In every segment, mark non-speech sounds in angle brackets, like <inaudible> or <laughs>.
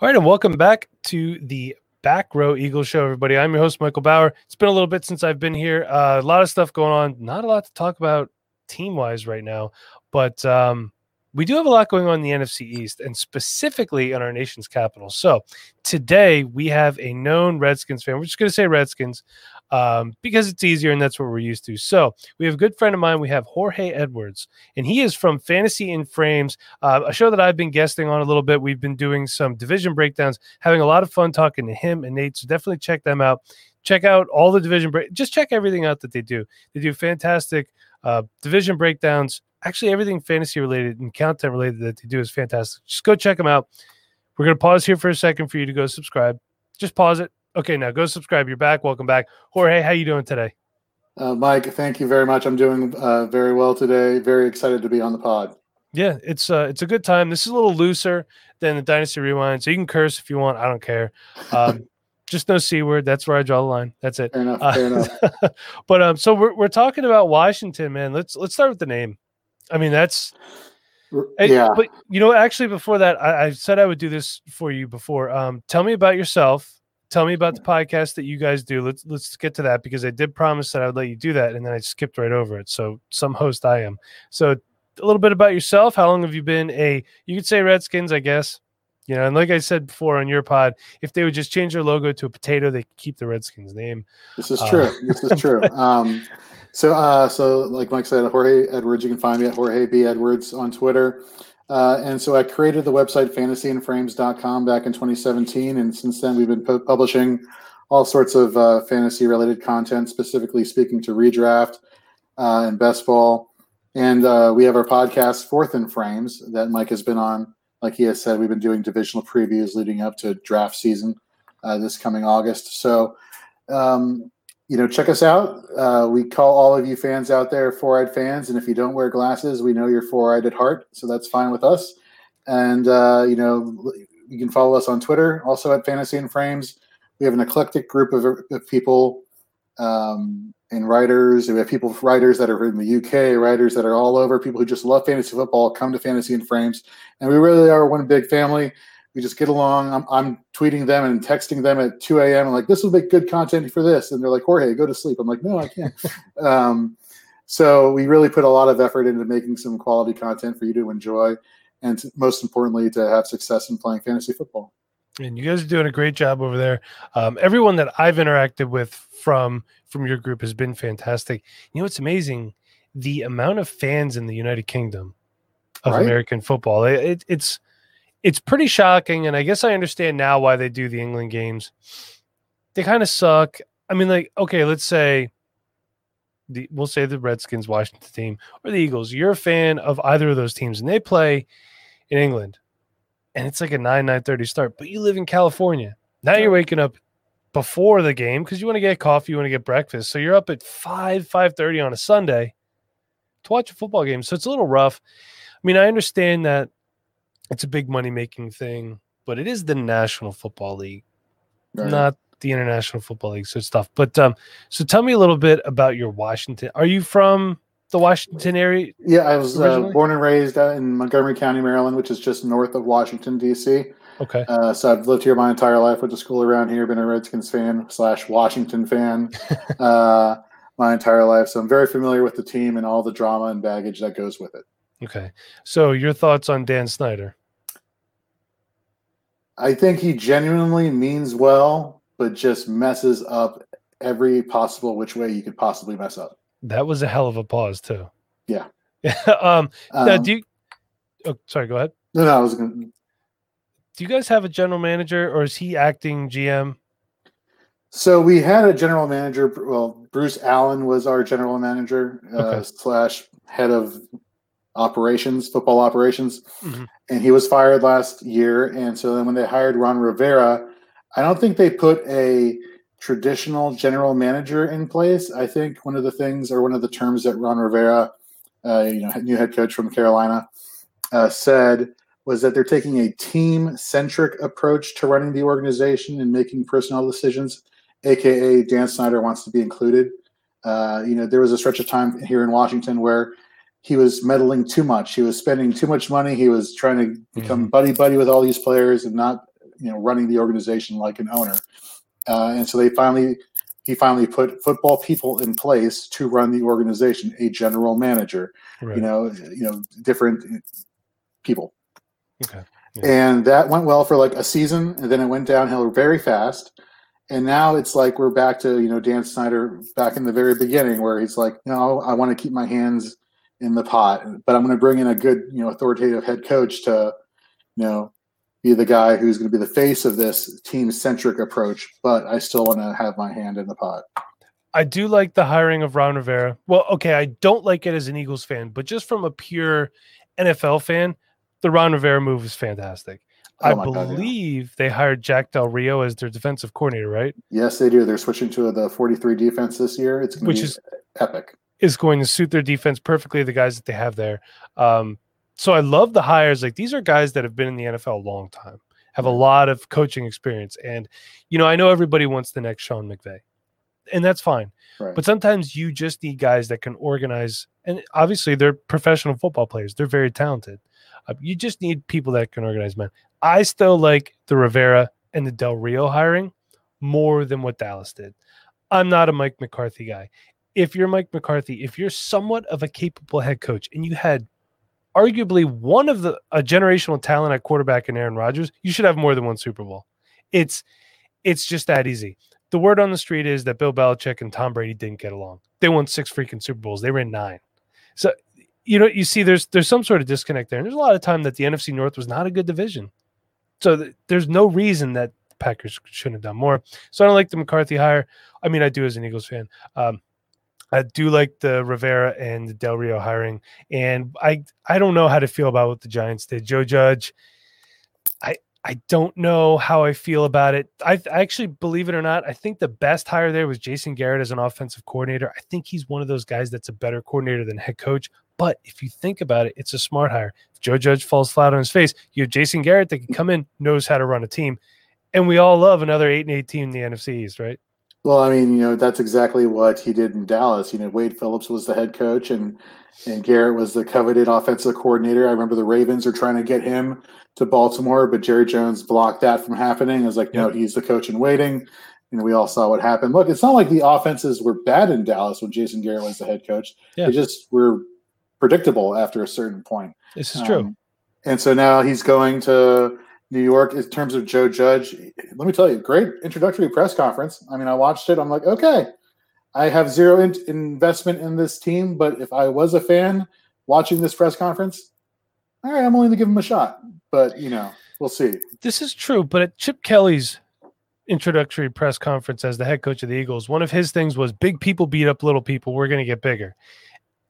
All right, and welcome back to the Back Row Eagle Show, everybody. I'm your host, Michael Bauer. It's been a little bit since I've been here. Uh, a lot of stuff going on. Not a lot to talk about team wise right now, but um, we do have a lot going on in the NFC East and specifically in our nation's capital. So today we have a known Redskins fan. We're just going to say Redskins um, because it's easier and that's what we're used to. So we have a good friend of mine. We have Jorge Edwards, and he is from Fantasy in Frames, uh, a show that I've been guesting on a little bit. We've been doing some division breakdowns, having a lot of fun talking to him and Nate. So definitely check them out. Check out all the division break. Just check everything out that they do. They do fantastic uh, division breakdowns. Actually, everything fantasy related and content related that they do is fantastic. Just go check them out. We're going to pause here for a second for you to go subscribe. Just pause it Okay, now go subscribe. You're back. Welcome back, Jorge. How you doing today? Uh, Mike, thank you very much. I'm doing uh, very well today. Very excited to be on the pod. Yeah, it's uh, it's a good time. This is a little looser than the Dynasty Rewind, so you can curse if you want. I don't care. Um, <laughs> just no c word. That's where I draw the line. That's it. Fair enough. Fair enough. <laughs> but um, so we're we're talking about Washington, man. Let's let's start with the name. I mean, that's yeah. But you know, actually, before that, I, I said I would do this for you before. Um, tell me about yourself tell me about the podcast that you guys do. Let's let's get to that because I did promise that I would let you do that, and then I skipped right over it. So some host I am. So a little bit about yourself. How long have you been a? You could say Redskins, I guess. You know, and like I said before on your pod, if they would just change their logo to a potato, they keep the Redskins name. This is true. Uh, this is true. <laughs> Um, so, uh, so like Mike said, Jorge Edwards. You can find me at Jorge B Edwards on Twitter. Uh, and so I created the website fantasyinframes.com back in 2017. And since then, we've been pu- publishing all sorts of uh, fantasy related content, specifically speaking to redraft uh, and best ball. And uh, we have our podcast, Fourth in Frames, that Mike has been on. Like he has said, we've been doing divisional previews leading up to draft season uh, this coming August. So, um, you know, check us out. Uh, we call all of you fans out there four-eyed fans, and if you don't wear glasses, we know you're four-eyed at heart, so that's fine with us. And uh, you know, you can follow us on Twitter, also at Fantasy in Frames. We have an eclectic group of, of people um, and writers. We have people, writers that are in the UK, writers that are all over, people who just love fantasy football, come to Fantasy in Frames, and we really are one big family we just get along. I'm, I'm tweeting them and texting them at 2 a.m. I'm like, this will make good content for this. And they're like, Jorge, go to sleep. I'm like, no, I can't. <laughs> um, so we really put a lot of effort into making some quality content for you to enjoy and to, most importantly, to have success in playing fantasy football. And you guys are doing a great job over there. Um, everyone that I've interacted with from from your group has been fantastic. You know, it's amazing the amount of fans in the United Kingdom of right? American football. It, it, it's it's pretty shocking, and I guess I understand now why they do the England games. They kind of suck. I mean, like, okay, let's say the we'll say the Redskins, Washington team, or the Eagles. You're a fan of either of those teams, and they play in England, and it's like a nine nine thirty start. But you live in California. Now you're waking up before the game because you want to get coffee, you want to get breakfast. So you're up at five five thirty on a Sunday to watch a football game. So it's a little rough. I mean, I understand that it's a big money making thing, but it is the National Football League, right. not the International Football League. So it's tough. But um, so tell me a little bit about your Washington. Are you from the Washington area? Yeah, I was uh, born and raised in Montgomery County, Maryland, which is just north of Washington D.C. Okay. Uh, so I've lived here my entire life. Went to school around here. Been a Redskins fan slash Washington fan <laughs> uh, my entire life. So I'm very familiar with the team and all the drama and baggage that goes with it. Okay. So your thoughts on Dan Snyder? I think he genuinely means well, but just messes up every possible which way you could possibly mess up. That was a hell of a pause too. Yeah. <laughs> um, um do you oh, sorry, go ahead. No, no, I was gonna do you guys have a general manager or is he acting GM? So we had a general manager. Well, Bruce Allen was our general manager uh, okay. slash head of operations, football operations, mm-hmm. and he was fired last year. And so then when they hired Ron Rivera, I don't think they put a traditional general manager in place. I think one of the things or one of the terms that Ron Rivera, uh, you know, new head coach from Carolina, uh, said was that they're taking a team centric approach to running the organization and making personnel decisions. AKA Dan Snyder wants to be included. Uh, you know, there was a stretch of time here in Washington where he was meddling too much. He was spending too much money. He was trying to become mm-hmm. buddy buddy with all these players and not you know running the organization like an owner. Uh, and so they finally he finally put football people in place to run the organization, a general manager, right. you know, you know, different people. Okay. Yeah. And that went well for like a season, and then it went downhill very fast. And now it's like we're back to you know Dan Snyder back in the very beginning, where he's like, you know, I want to keep my hands in the pot, but I'm going to bring in a good you know authoritative head coach to you know be the guy who's going to be the face of this team centric approach. But I still want to have my hand in the pot. I do like the hiring of Ron Rivera. Well, okay, I don't like it as an Eagles fan, but just from a pure NFL fan, the Ron Rivera move is fantastic. Oh I believe God, yeah. they hired Jack Del Rio as their defensive coordinator, right? Yes, they do. They're switching to the 43 defense this year. It's which is epic. Is going to suit their defense perfectly. The guys that they have there. Um, so I love the hires. Like these are guys that have been in the NFL a long time, have a lot of coaching experience, and you know I know everybody wants the next Sean McVay, and that's fine. Right. But sometimes you just need guys that can organize, and obviously they're professional football players. They're very talented. Uh, you just need people that can organize, man. I still like the Rivera and the Del Rio hiring more than what Dallas did. I'm not a Mike McCarthy guy. If you're Mike McCarthy, if you're somewhat of a capable head coach and you had arguably one of the a generational talent at quarterback in Aaron Rodgers, you should have more than one Super Bowl. It's it's just that easy. The word on the street is that Bill Belichick and Tom Brady didn't get along. They won six freaking Super Bowls. They in nine. So you know, you see there's there's some sort of disconnect there. And there's a lot of time that the NFC North was not a good division. So th- there's no reason that the Packers shouldn't have done more. So I don't like the McCarthy hire. I mean, I do as an Eagles fan. Um, I do like the Rivera and Del Rio hiring, and I I don't know how to feel about what the Giants did. Joe Judge, I I don't know how I feel about it. I, I, actually believe it or not, I think the best hire there was Jason Garrett as an offensive coordinator. I think he's one of those guys that's a better coordinator than head coach. But if you think about it, it's a smart hire. If Joe Judge falls flat on his face, you have Jason Garrett that can come in, knows how to run a team. And we all love another eight and eight team in the NFC East, right? Well, I mean, you know, that's exactly what he did in Dallas. You know, Wade Phillips was the head coach and and Garrett was the coveted offensive coordinator. I remember the Ravens are trying to get him to Baltimore, but Jerry Jones blocked that from happening. It was like, no, he's the coach in waiting. You know, we all saw what happened. Look, it's not like the offenses were bad in Dallas when Jason Garrett was the head coach. Yeah. They just were predictable after a certain point. This is true. Um, and so now he's going to New York in terms of Joe Judge. Let me tell you, great introductory press conference. I mean, I watched it. I'm like, okay, I have zero in- investment in this team, but if I was a fan watching this press conference, all right, I'm willing to give him a shot. But you know, we'll see. This is true. But at Chip Kelly's introductory press conference as the head coach of the Eagles, one of his things was big people beat up little people. We're going to get bigger.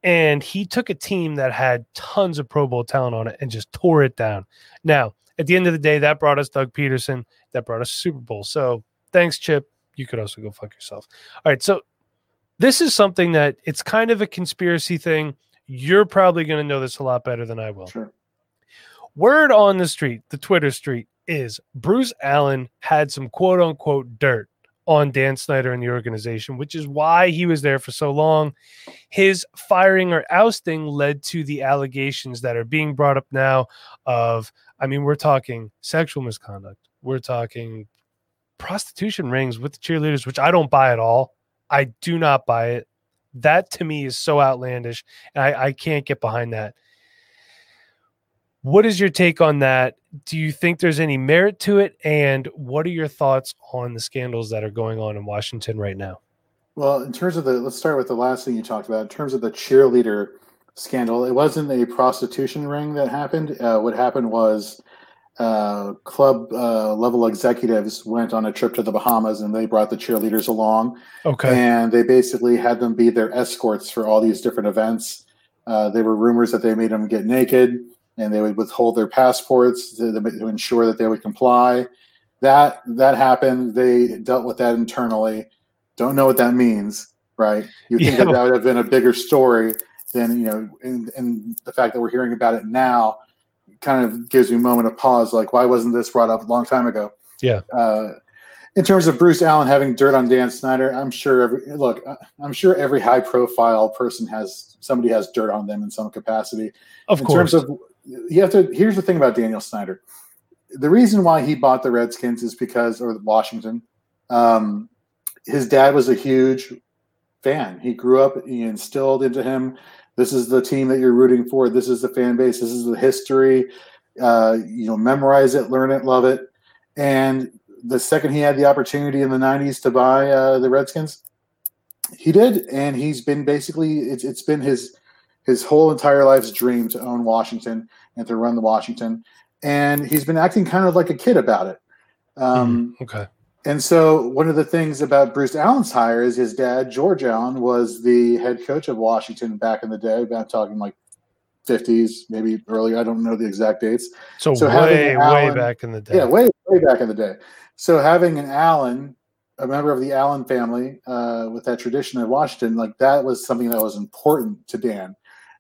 And he took a team that had tons of Pro Bowl talent on it and just tore it down. Now, at the end of the day, that brought us Doug Pederson, That brought us Super Bowl. So thanks, Chip. You could also go fuck yourself. All right. So this is something that it's kind of a conspiracy thing. You're probably going to know this a lot better than I will. Sure. Word on the street, the Twitter street, is Bruce Allen had some quote unquote dirt on Dan Snyder and the organization, which is why he was there for so long. His firing or ousting led to the allegations that are being brought up now of, I mean, we're talking sexual misconduct, we're talking prostitution rings with the cheerleaders, which I don't buy at all. I do not buy it. That to me is so outlandish. And I, I can't get behind that. What is your take on that? Do you think there's any merit to it? And what are your thoughts on the scandals that are going on in Washington right now? Well, in terms of the, let's start with the last thing you talked about. In terms of the cheerleader scandal, it wasn't a prostitution ring that happened. Uh, what happened was uh, club uh, level executives went on a trip to the Bahamas and they brought the cheerleaders along. Okay. And they basically had them be their escorts for all these different events. Uh, there were rumors that they made them get naked and they would withhold their passports to, to, ensure that they would comply. That that happened. They dealt with that internally. Don't know what that means, right? You think yeah. that, that would have been a bigger story than you know, and, and the fact that we're hearing about it now kind of gives me a moment of pause. Like, why wasn't this brought up a long time ago? Yeah. Uh, in terms of Bruce Allen having dirt on Dan Snyder, I'm sure. Every, look, I'm sure every high-profile person has somebody has dirt on them in some capacity. Of in course. terms of you have to. Here's the thing about Daniel Snyder. the reason why he bought the Redskins is because, or Washington, um, his dad was a huge fan. He grew up, he instilled into him, this is the team that you're rooting for. This is the fan base. This is the history. Uh, you know, memorize it, learn it, love it. And the second he had the opportunity in the 90s to buy uh, the Redskins, he did. And he's been basically, it's, it's been his, his whole entire life's dream to own Washington and to run the Washington. And he's been acting kind of like a kid about it. Um, mm, okay. And so, one of the things about Bruce Allen's hire is his dad, George Allen, was the head coach of Washington back in the day. I'm talking like 50s, maybe earlier. I don't know the exact dates. So, so way, Allen, way back in the day. Yeah, way, way back in the day. So, having an Allen, a member of the Allen family, uh, with that tradition of Washington, like that was something that was important to Dan.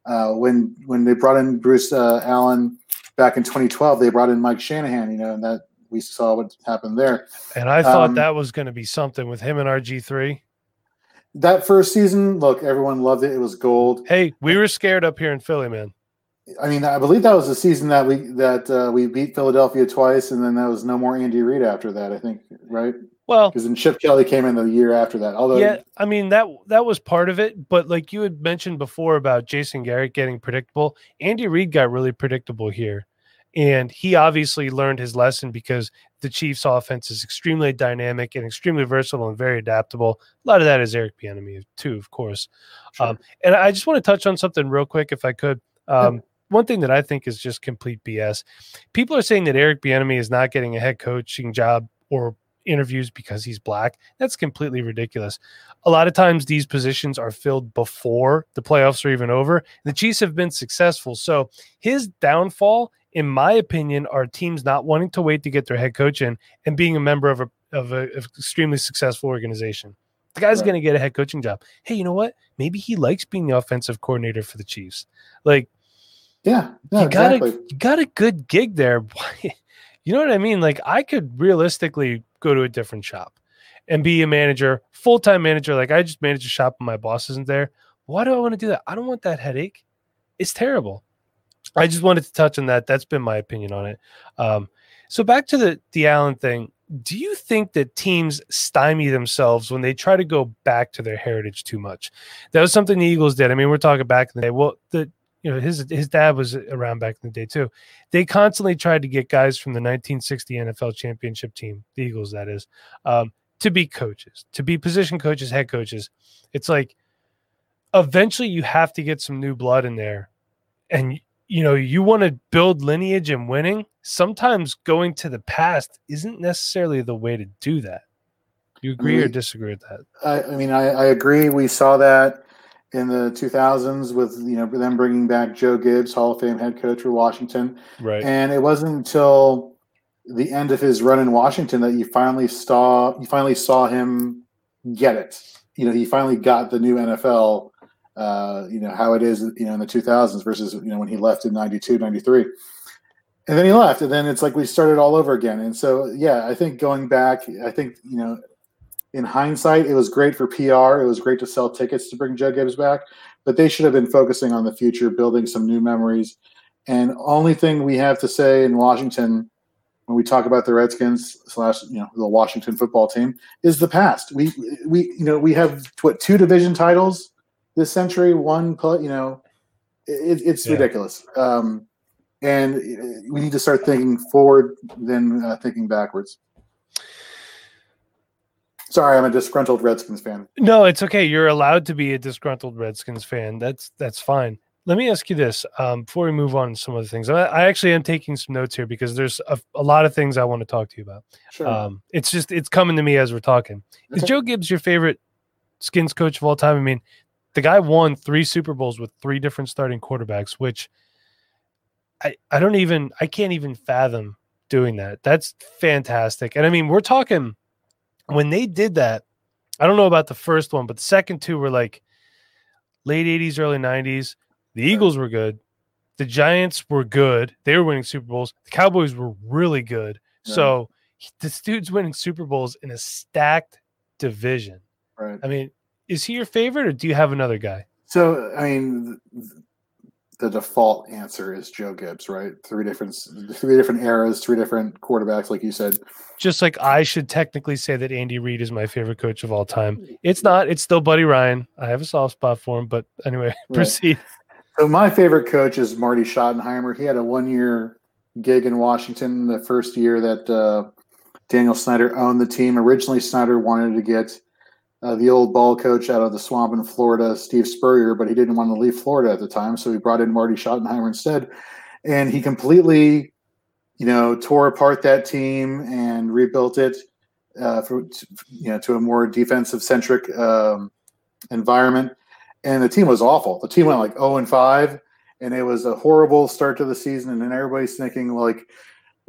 Uh, when when they brought in Bruce uh, Allen back in 2012, they brought in Mike Shanahan, you know, and that we saw what happened there. And I thought um, that was going to be something with him and RG three. That first season, look, everyone loved it. It was gold. Hey, we were scared up here in Philly, man. I mean, I believe that was the season that we that uh, we beat Philadelphia twice, and then there was no more Andy Reid after that. I think, right? Well, because then Chip Kelly came in the year after that. Although, yeah, I mean that that was part of it. But like you had mentioned before about Jason Garrett getting predictable, Andy Reid got really predictable here. And he obviously learned his lesson because the Chiefs' offense is extremely dynamic and extremely versatile and very adaptable. A lot of that is Eric Bieniemy too, of course. Sure. Um, and I just want to touch on something real quick, if I could. Um, yeah. One thing that I think is just complete BS. People are saying that Eric Bieniemy is not getting a head coaching job or interviews because he's black. That's completely ridiculous. A lot of times these positions are filled before the playoffs are even over. The Chiefs have been successful. So his downfall in my opinion, are teams not wanting to wait to get their head coach in and being a member of a of an extremely successful organization. The guy's right. going to get a head coaching job. Hey, you know what? Maybe he likes being the offensive coordinator for the Chiefs. Like, yeah, you got exactly. a you got a good gig there. <laughs> you know what I mean? Like, I could realistically go to a different shop and be a manager, full time manager. Like, I just manage a shop and my boss isn't there. Why do I want to do that? I don't want that headache. It's terrible. I just wanted to touch on that. That's been my opinion on it. Um, so back to the the Allen thing. Do you think that teams stymie themselves when they try to go back to their heritage too much? That was something the Eagles did. I mean, we're talking back in the day. Well, the you know his his dad was around back in the day too. They constantly tried to get guys from the 1960 NFL championship team, the Eagles, that is, um, to be coaches, to be position coaches, head coaches. It's like eventually you have to get some new blood in there, and you know you want to build lineage and winning sometimes going to the past isn't necessarily the way to do that you agree we, or disagree with that I, I mean I, I, agree we saw that in the 2000s with you know them bringing back joe gibbs hall of fame head coach for washington right and it wasn't until the end of his run in washington that you finally saw you finally saw him get it you know he finally got the new nfl uh, you know, how it is, you know, in the 2000s versus, you know, when he left in 92, 93. And then he left. And then it's like we started all over again. And so, yeah, I think going back, I think, you know, in hindsight, it was great for PR. It was great to sell tickets to bring Joe Gibbs back, but they should have been focusing on the future, building some new memories. And only thing we have to say in Washington when we talk about the Redskins slash you know the Washington football team is the past. We we you know we have what two division titles this century, one, you know, it, it's yeah. ridiculous. Um, and we need to start thinking forward than uh, thinking backwards. Sorry, I'm a disgruntled Redskins fan. No, it's okay. You're allowed to be a disgruntled Redskins fan. That's that's fine. Let me ask you this um, before we move on to some other things. I, I, actually am taking some notes here because there's a, a, lot of things I want to talk to you about. Sure. Um, it's just it's coming to me as we're talking. Okay. Is Joe Gibbs your favorite skins coach of all time? I mean, the guy won three Super Bowls with three different starting quarterbacks, which I, I don't even I can't even fathom doing that. That's fantastic. And I mean, we're talking when they did that, I don't know about the first one, but the second two were like late 80s, early 90s. The Eagles were good. The Giants were good. They were winning Super Bowls. The Cowboys were really good. So this dude's winning Super Bowls in a stacked division. Right. I mean, is he your favorite, or do you have another guy? So, I mean, the default answer is Joe Gibbs, right? Three different three different eras, three different quarterbacks, like you said. Just like I should technically say that Andy Reid is my favorite coach of all time. It's not. It's still Buddy Ryan. I have a soft spot for him, but anyway, <laughs> right. proceed. So my favorite coach is Marty Schottenheimer. He had a one year gig in Washington the first year that uh, Daniel Snyder owned the team. Originally, Snyder wanted to get uh, the old ball coach out of the swamp in Florida, Steve Spurrier, but he didn't want to leave Florida at the time, so he brought in Marty Schottenheimer instead, and he completely, you know, tore apart that team and rebuilt it uh, for you know to a more defensive centric um, environment, and the team was awful. The team went like zero and five, and it was a horrible start to the season, and then everybody's thinking like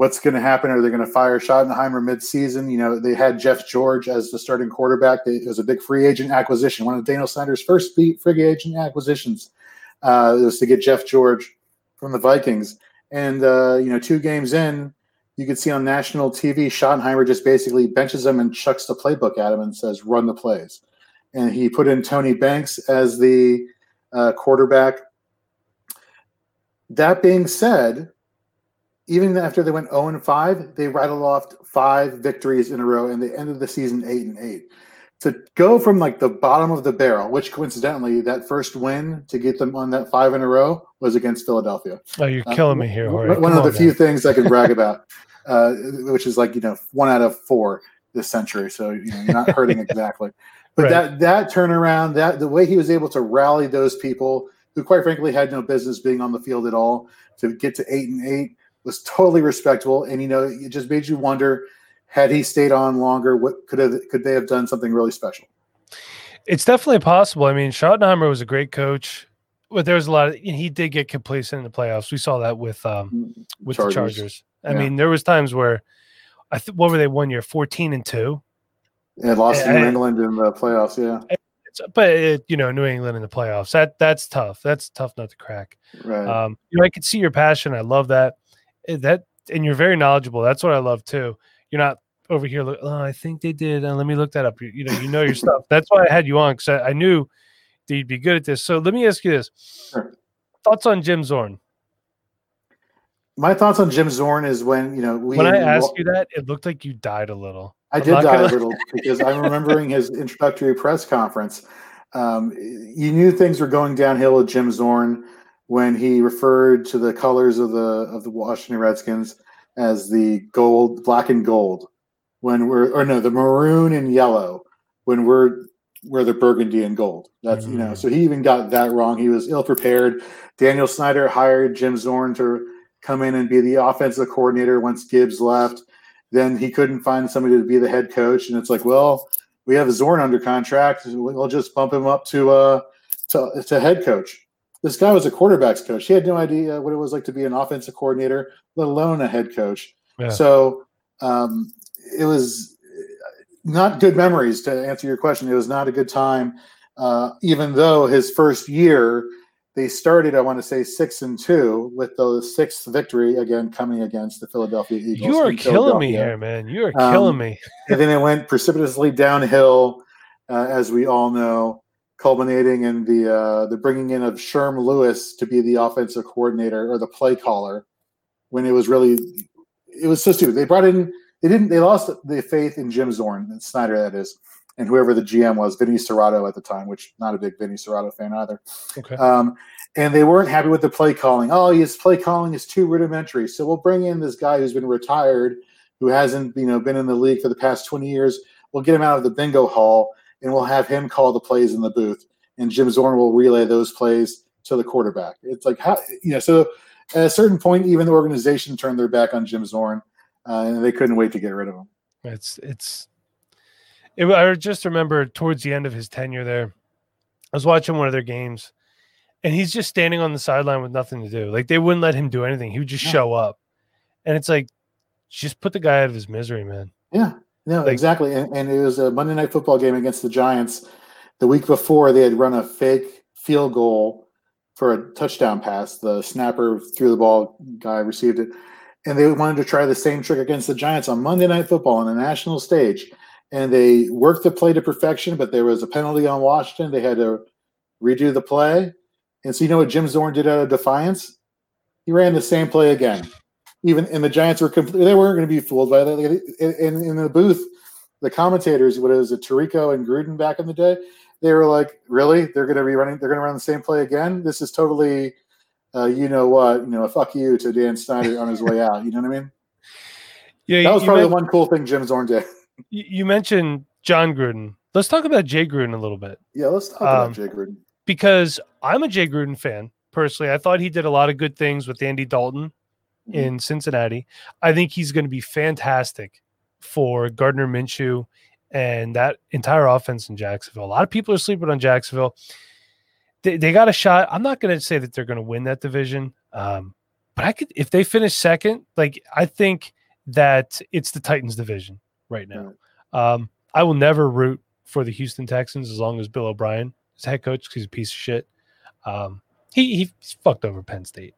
what's going to happen? Are they going to fire Schottenheimer midseason? You know, they had Jeff George as the starting quarterback. It was a big free agent acquisition, one of Daniel Snyder's first free agent acquisitions. Uh, was to get Jeff George from the Vikings. And, uh, you know, two games in, you could see on national TV, Schottenheimer just basically benches him and chucks the playbook at him and says, run the plays. And he put in Tony Banks as the uh, quarterback. That being said, even after they went 0 and 5, they rattled off five victories in a row and they ended the season 8 and 8. To go from like the bottom of the barrel, which coincidentally, that first win to get them on that five in a row was against Philadelphia. Oh, you're uh, killing me here. Jorge. One Come of the few things I can brag <laughs> about, uh, which is like, you know, one out of four this century. So, you know, you're not hurting <laughs> exactly. But right. that that turnaround, that the way he was able to rally those people who, quite frankly, had no business being on the field at all to get to eight and eight was totally respectable, and you know, it just made you wonder: had he stayed on longer, what could have could they have done something really special? It's definitely possible. I mean, Schottenheimer was a great coach, but there was a lot of he did get complacent in the playoffs. We saw that with um mm, with Chargers. the Chargers. I yeah. mean, there was times where I think what were they one year, fourteen and two. Yeah, lost to New England in the playoffs. Yeah, but it, you know, New England in the playoffs that that's tough. That's tough not to crack. Right. Um, you know, I could see your passion. I love that. Eh, that and you're very knowledgeable. That's what I love too. You're not over here. Look, oh, I think they did. Uh, let me look that up. You, you know, you know your stuff. That's why I had you on because I, I, knew that you'd be good at this. So let me ask you this: sure. thoughts on Jim Zorn? My thoughts on Jim Zorn is when you know we, when I asked you that, it looked like you died a little. I I'm did die gonna... a little because I'm remembering his introductory press conference. Um, you knew things were going downhill with Jim Zorn when he referred to the colors of the of the Washington Redskins as the gold, black and gold, when we're or no, the maroon and yellow when we're we're the burgundy and gold. That's mm-hmm. you know, mm. so he even got that wrong. He was ill prepared. Daniel Snyder hired Jim Zorn to come in and be the offensive coordinator once Gibbs left. Then he couldn't find somebody to be the head coach, and it's like, well, we have Zorn under contract. We'll just bump him up to uh to, to head coach this guy was a quarterbacks coach. He had no idea what it was like to be an offensive coordinator, let alone a head coach. Yeah. So um, it was not good memories to answer your question. It was not a good time, uh, even though his first year they started, I want to say six and two with the sixth victory again coming against the Philadelphia Eagles. You are killing me here, man. You are um, killing me. and then it went precipitously downhill, uh, as we all know culminating in the uh, the bringing in of Sherm Lewis to be the offensive coordinator or the play caller, when it was really it was so stupid. They brought in they didn't they lost the faith in Jim Zorn Snyder that is, and whoever the GM was, Vinny Cerrato at the time, which not a big Vinny Cerrato fan either. Okay. Um, and they weren't happy with the play calling. Oh, his play calling is too rudimentary. So we'll bring in this guy who's been retired, who hasn't you know been in the league for the past twenty years. We'll get him out of the bingo hall and we'll have him call the plays in the booth, and Jim Zorn will relay those plays to the quarterback. It's like how you know. So at a certain point, even the organization turned their back on Jim Zorn, uh, and they couldn't wait to get rid of him. It's it's. It, I just remember towards the end of his tenure there, I was watching one of their games, and he's just standing on the sideline with nothing to do. Like they wouldn't let him do anything. He would just yeah. show up, and it's like, just put the guy out of his misery, man. Yeah, no, like, exactly. And, and, it was a Monday night football game against the Giants. The week before, they had run a fake field goal for a touchdown pass. The snapper threw the ball, guy received it. And they wanted to try the same trick against the Giants on Monday night football on the national stage. And they worked the play to perfection, but there was a penalty on Washington. They had to redo the play. And so you know what Jim Zorn did out of defiance? He ran the same play again. Even and the Giants were completely they weren't going to be fooled by that. In, in the booth, the commentators, what is it, Tirico and Gruden back in the day, they were like, "Really? They're going to be running? They're going to run the same play again? This is totally, uh, you know what? You know, fuck you to Dan Snyder on his way out. You know what I mean? Yeah, that was probably the one cool thing Jim Zorn did. You mentioned Jon Gruden. Let's talk about Jay Gruden a little bit. Yeah, let's talk um, about Jay Gruden because I'm a Jay Gruden fan personally. I thought he did a lot of good things with Andy Dalton mm-hmm. in Cincinnati. I think he's going to be fantastic for Gardner Minshew and that entire offense in Jacksonville. A lot of people are sleeping on Jacksonville. They, they got a shot. I'm not going to say that they're going to win that division, um, but I could if they finish second. Like I think that it's the Titans division right now. Um, I will never root for the Houston Texans as long as Bill O'Brien is head coach because he's a piece of shit. Um, he he's fucked over Penn State.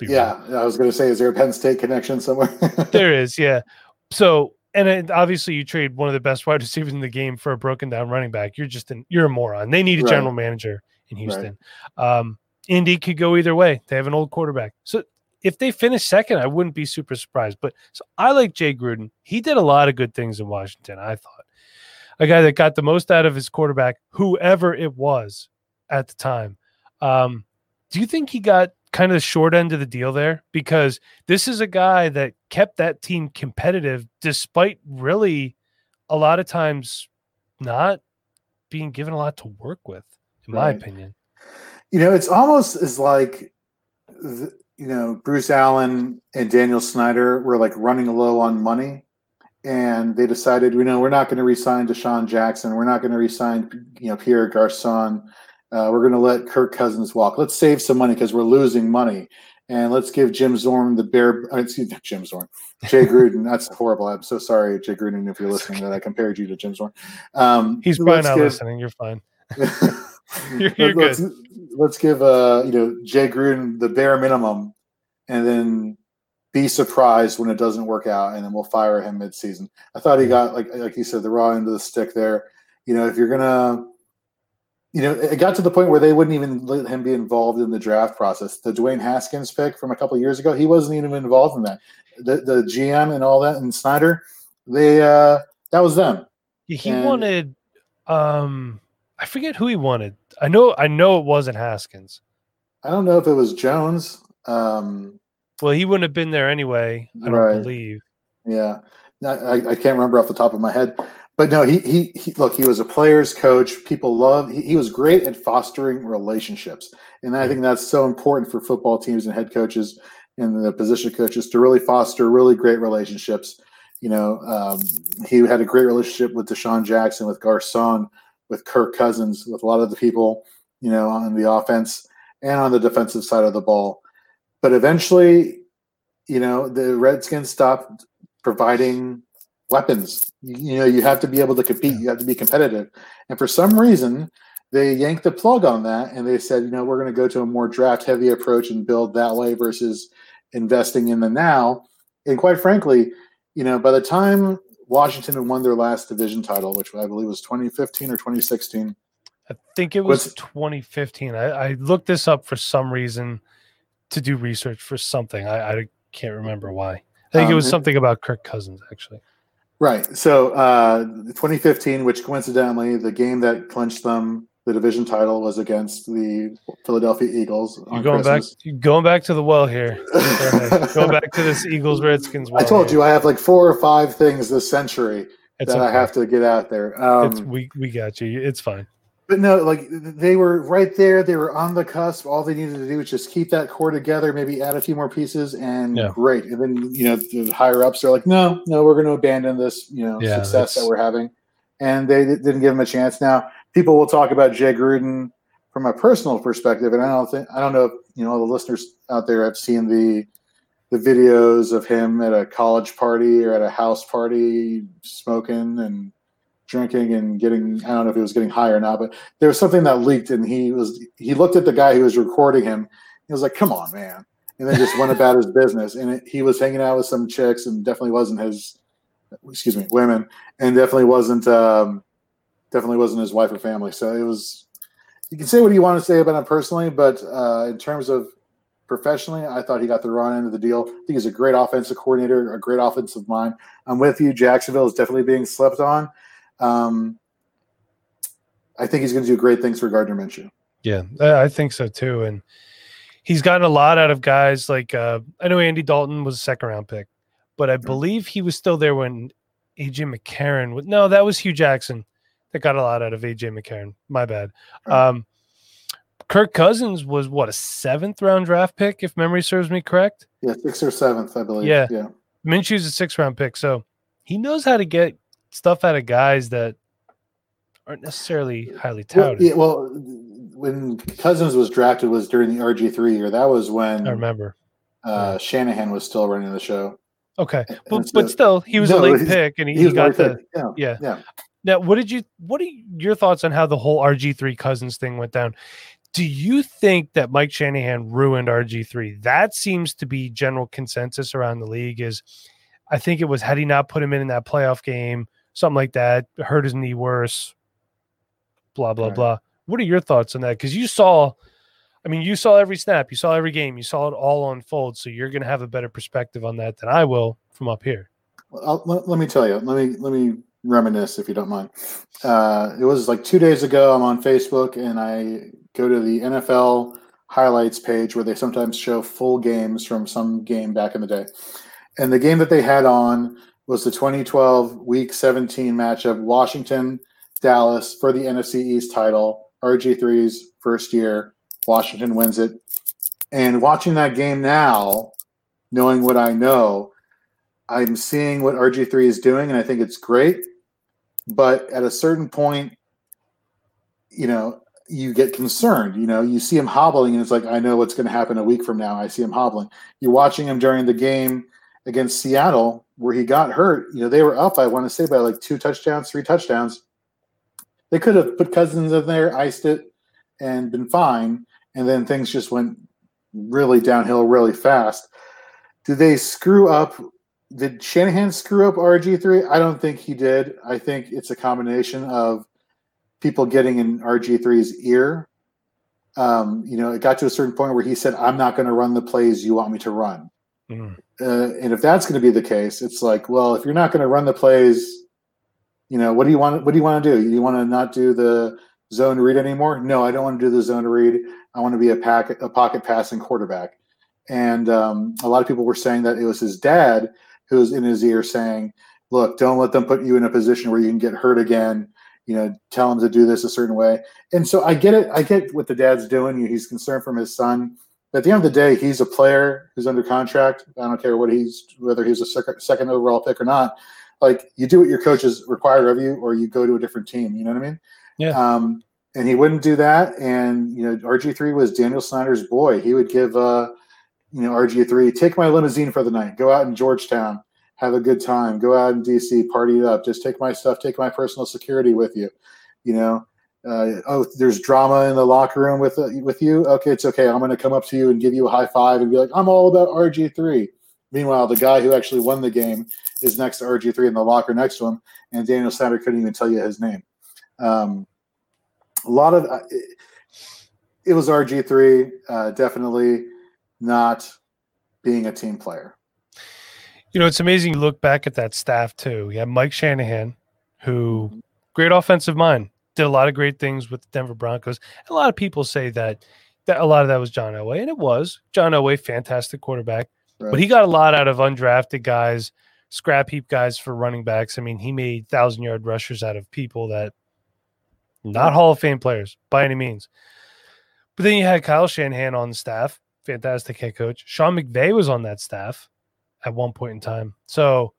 Yeah, real. I was going to say, is there a Penn State connection somewhere? <laughs> there is, yeah. So, and it, obviously, you trade one of the best wide receivers in the game for a broken down running back. You're just an you're a moron. They need a right. general manager in Houston. Right. Um, Indy could go either way. They have an old quarterback. So if they finish second, I wouldn't be super surprised. But so I like Jay Gruden. He did a lot of good things in Washington. I thought a guy that got the most out of his quarterback, whoever it was at the time. Um, do you think he got kind of the short end of the deal there? Because this is a guy that kept that team competitive despite really a lot of times not being given a lot to work with, in right. my opinion. You know, it's almost as like, you know, Bruce Allen and Daniel Snyder were like running low on money and they decided, you know, we're not going to resign DeSean Jackson. We're not going to resign, you know, Pierre Garcon. Uh, we're going to let Kirk Cousins walk. Let's save some money because we're losing money. And let's give Jim Zorn the bear. Uh, excuse me, <laughs> Jim Zorn, Jay Gruden. that's horrible. I'm so sorry, Jay Gruden, if you're listening, that I compared you to Jim Zorn. Um, He's probably not give, listening. You're fine. <laughs> you're, you're let's, good. Let's give uh, you know Jay Gruden the bare minimum, and then be surprised when it doesn't work out, and then we'll fire him midseason. I thought he got like like you said the raw end of the stick there. You know, if you're gonna, you know, it got to the point where they wouldn't even let him be involved in the draft process. The Dwayne Haskins pick from a couple years ago, he wasn't even involved in that. The the GM and all that and Snyder, they uh that was them. He and, wanted, um, I forget who he wanted. I know I know it wasn't Haskins. I don't know if it was Jones. Um, well, he wouldn't have been there anyway. I don't right. believe. Yeah, I, I can't remember off the top of my head, but no, he, he, he look. He was a player's coach. People love. He, he was great at fostering relationships, and I think that's so important for football teams and head coaches and the position coaches to really foster really great relationships. You know, um, he had a great relationship with DeSean Jackson, with Garcon, with Kirk Cousins, with a lot of the people, you know, on the offense and on the defensive side of the ball. But eventually, you know, the Redskins stopped providing weapons. You, you, know, you have to be able to compete. You have to be competitive. And for some reason, they yanked the plug on that and they said, you know, we're going to go to a more draft heavy approach and build that way versus investing in the now. And quite frankly, you know, by the time Washington won their last division title, which I believe was 2015 or 2016. I think it was, was 2015. I, I looked this up for some reason to do research for something. I, I can't remember why. I think um, it was something about Kirk Cousins, actually. Right. So, uh, 2015, which coincidentally, the game that clinched them the division title was against the Philadelphia Eagles. You're going Christmas. back. Going back to the well here. <laughs> going back to this Eagles Redskins. Well I told here. you I have like four or five things this century it's that okay. I have to get out there. Um, we we got you. It's fine. But no, like they were right there. They were on the cusp. All they needed to do was just keep that core together, maybe add a few more pieces, and yeah. great. And then you know the higher ups are like, no, no, we're going to abandon this, you know, yeah, success that we're having, and they didn't give him a chance. Now people will talk about Jay Gruden from a personal perspective, and I don't think I don't know if you know the listeners out there have seen the the videos of him at a college party or at a house party smoking and drinking and getting I don't know if he was getting high or not, but there was something that leaked and he was he looked at the guy who was recording him. He was like, "Come on, man." And then just went about his business. And it, he was hanging out with some chicks and definitely wasn't his excuse me, women and definitely wasn't um definitely wasn't his wife or family. So it was you can say what you want to say about him personally, but uh, in terms of professionally, I thought he got the wrong end of the deal. I think he's a great offensive coordinator, a great offensive mind. I'm with you. Jacksonville is definitely being slept on. Um, I think he's going to do great things for Gardner Minshew. Yeah, I think so too. And he's gotten a lot out of guys like uh, I know Andy Dalton was a second round pick, but I believe he was still there when AJ McCarron was. No, that was Hue Jackson that got a lot out of AJ McCarron. My bad. Um, Kirk Cousins was what a seventh round draft pick, if memory serves me correct. Yeah, sixth or seventh, I believe. Yeah, yeah. Minshew's a sixth round pick, so he knows how to get stuff out of guys that aren't necessarily highly touted. Well, yeah, well when Cousins was drafted was during the RG three year. That was when I remember uh, yeah. Shanahan was still running the show. Okay, but, so, but still, he was no, a late pick, and he, he, he got the yeah, yeah. yeah. Now, what did you? What are your thoughts on how the whole RG three Cousins thing went down? Do you think that Mike Shanahan ruined RG three? That seems to be general consensus around the league. Is I think it was had he not put him in in that playoff game, something like that, hurt his knee worse. Blah blah right. blah. What are your thoughts on that? Because you saw, I mean, you saw every snap, you saw every game, you saw it all unfold. So you're going to have a better perspective on that than I will from up here. Let, let, me tell you. Let me let me reminisce if you don't mind. Uh, it was like two days ago. I'm on Facebook and I go to the NFL highlights page where they sometimes show full games from some game back in the day. And the game that they had on was the 2012 Week 17 matchup, Washington Dallas for the NFC East title. RG3's first year. Washington wins it. And watching that game now, knowing what I know, I'm seeing what RG3 is doing, and I think it's great. But at a certain point, you know, you get concerned. You know, you see him hobbling, and it's like, I know what's going to happen a week from now. I see him hobbling. You're watching him during the game against Seattle where he got hurt. You know, they were up, I want to say, by like two touchdowns, three touchdowns. They could have put Cousins in there, iced it, and been fine. And then things just went really downhill really fast. Did they screw up? Did Shanahan screw up RG3? I don't think he did. I think it's a combination of people getting in RG3's ear. Um, you know, it got to a certain point where he said, I'm not going to run the plays you want me to run. Mm. Uh, and if that's going to be the case, it's like, well, if you're not going to run the plays you know, what do you want? What do you want to do? You want to not do the zone read anymore? No, I don't want to do the zone read. I want to be a packet, a pocket passing quarterback. And um, a lot of people were saying that it was his dad who was in his ear saying, "Look, don't let them put you in a position where you can get hurt again." You know, tell him to do this a certain way. And so I get it. I get what the dad's doing. He's concerned from his son. At the end of the day, he's a player who's under contract. I don't care what he's whether he's a second overall pick or not like you do what your coaches require of you, or you go to a different team. You know what I mean? Yeah. Um, and he wouldn't do that. And you know, RG three was Daniel Snyder's boy. He would give uh, you know, RG three take my limousine for the night. Go out in Georgetown, have a good time. Go out in DC, party it up. Just take my stuff. Take my personal security with you. You know. Uh, oh, there's drama in the locker room with uh, with you. Okay, it's okay. I'm going to come up to you and give you a high five and be like, "I'm all about RG three." Meanwhile, the guy who actually won the game is next to RG3 in the locker next to him, and Daniel Snyder couldn't even tell you his name. Um, a lot of uh, it, it, was RG3, uh, definitely not being a team player. You know, it's amazing. You look back at that staff too. You have Mike Shanahan, who mm-hmm. great offensive mind, did a lot of great things with the Denver Broncos. A lot of people say that that a lot of that was John Elway, and it was John Elway, fantastic quarterback. Right. But he got a lot out of undrafted guys, scrap heap guys for running backs. I mean, he made thousand yard rushers out of people that not Hall of Fame players by any means. But then you had Kyle Shanahan on the staff, fantastic head coach. Sean McVay was on that staff at one point in time. So,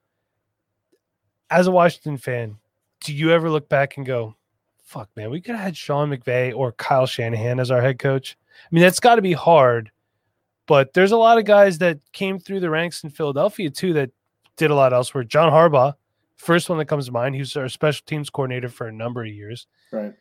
as a Washington fan, do you ever look back and go, fuck, man, we could have had Sean McVay or Kyle Shanahan as our head coach? I mean, that's got to be hard but there's a lot of guys that came through the ranks in Philadelphia too that did a lot elsewhere. John Harbaugh, first one that comes to mind. He was our special teams coordinator for a number of years. Right.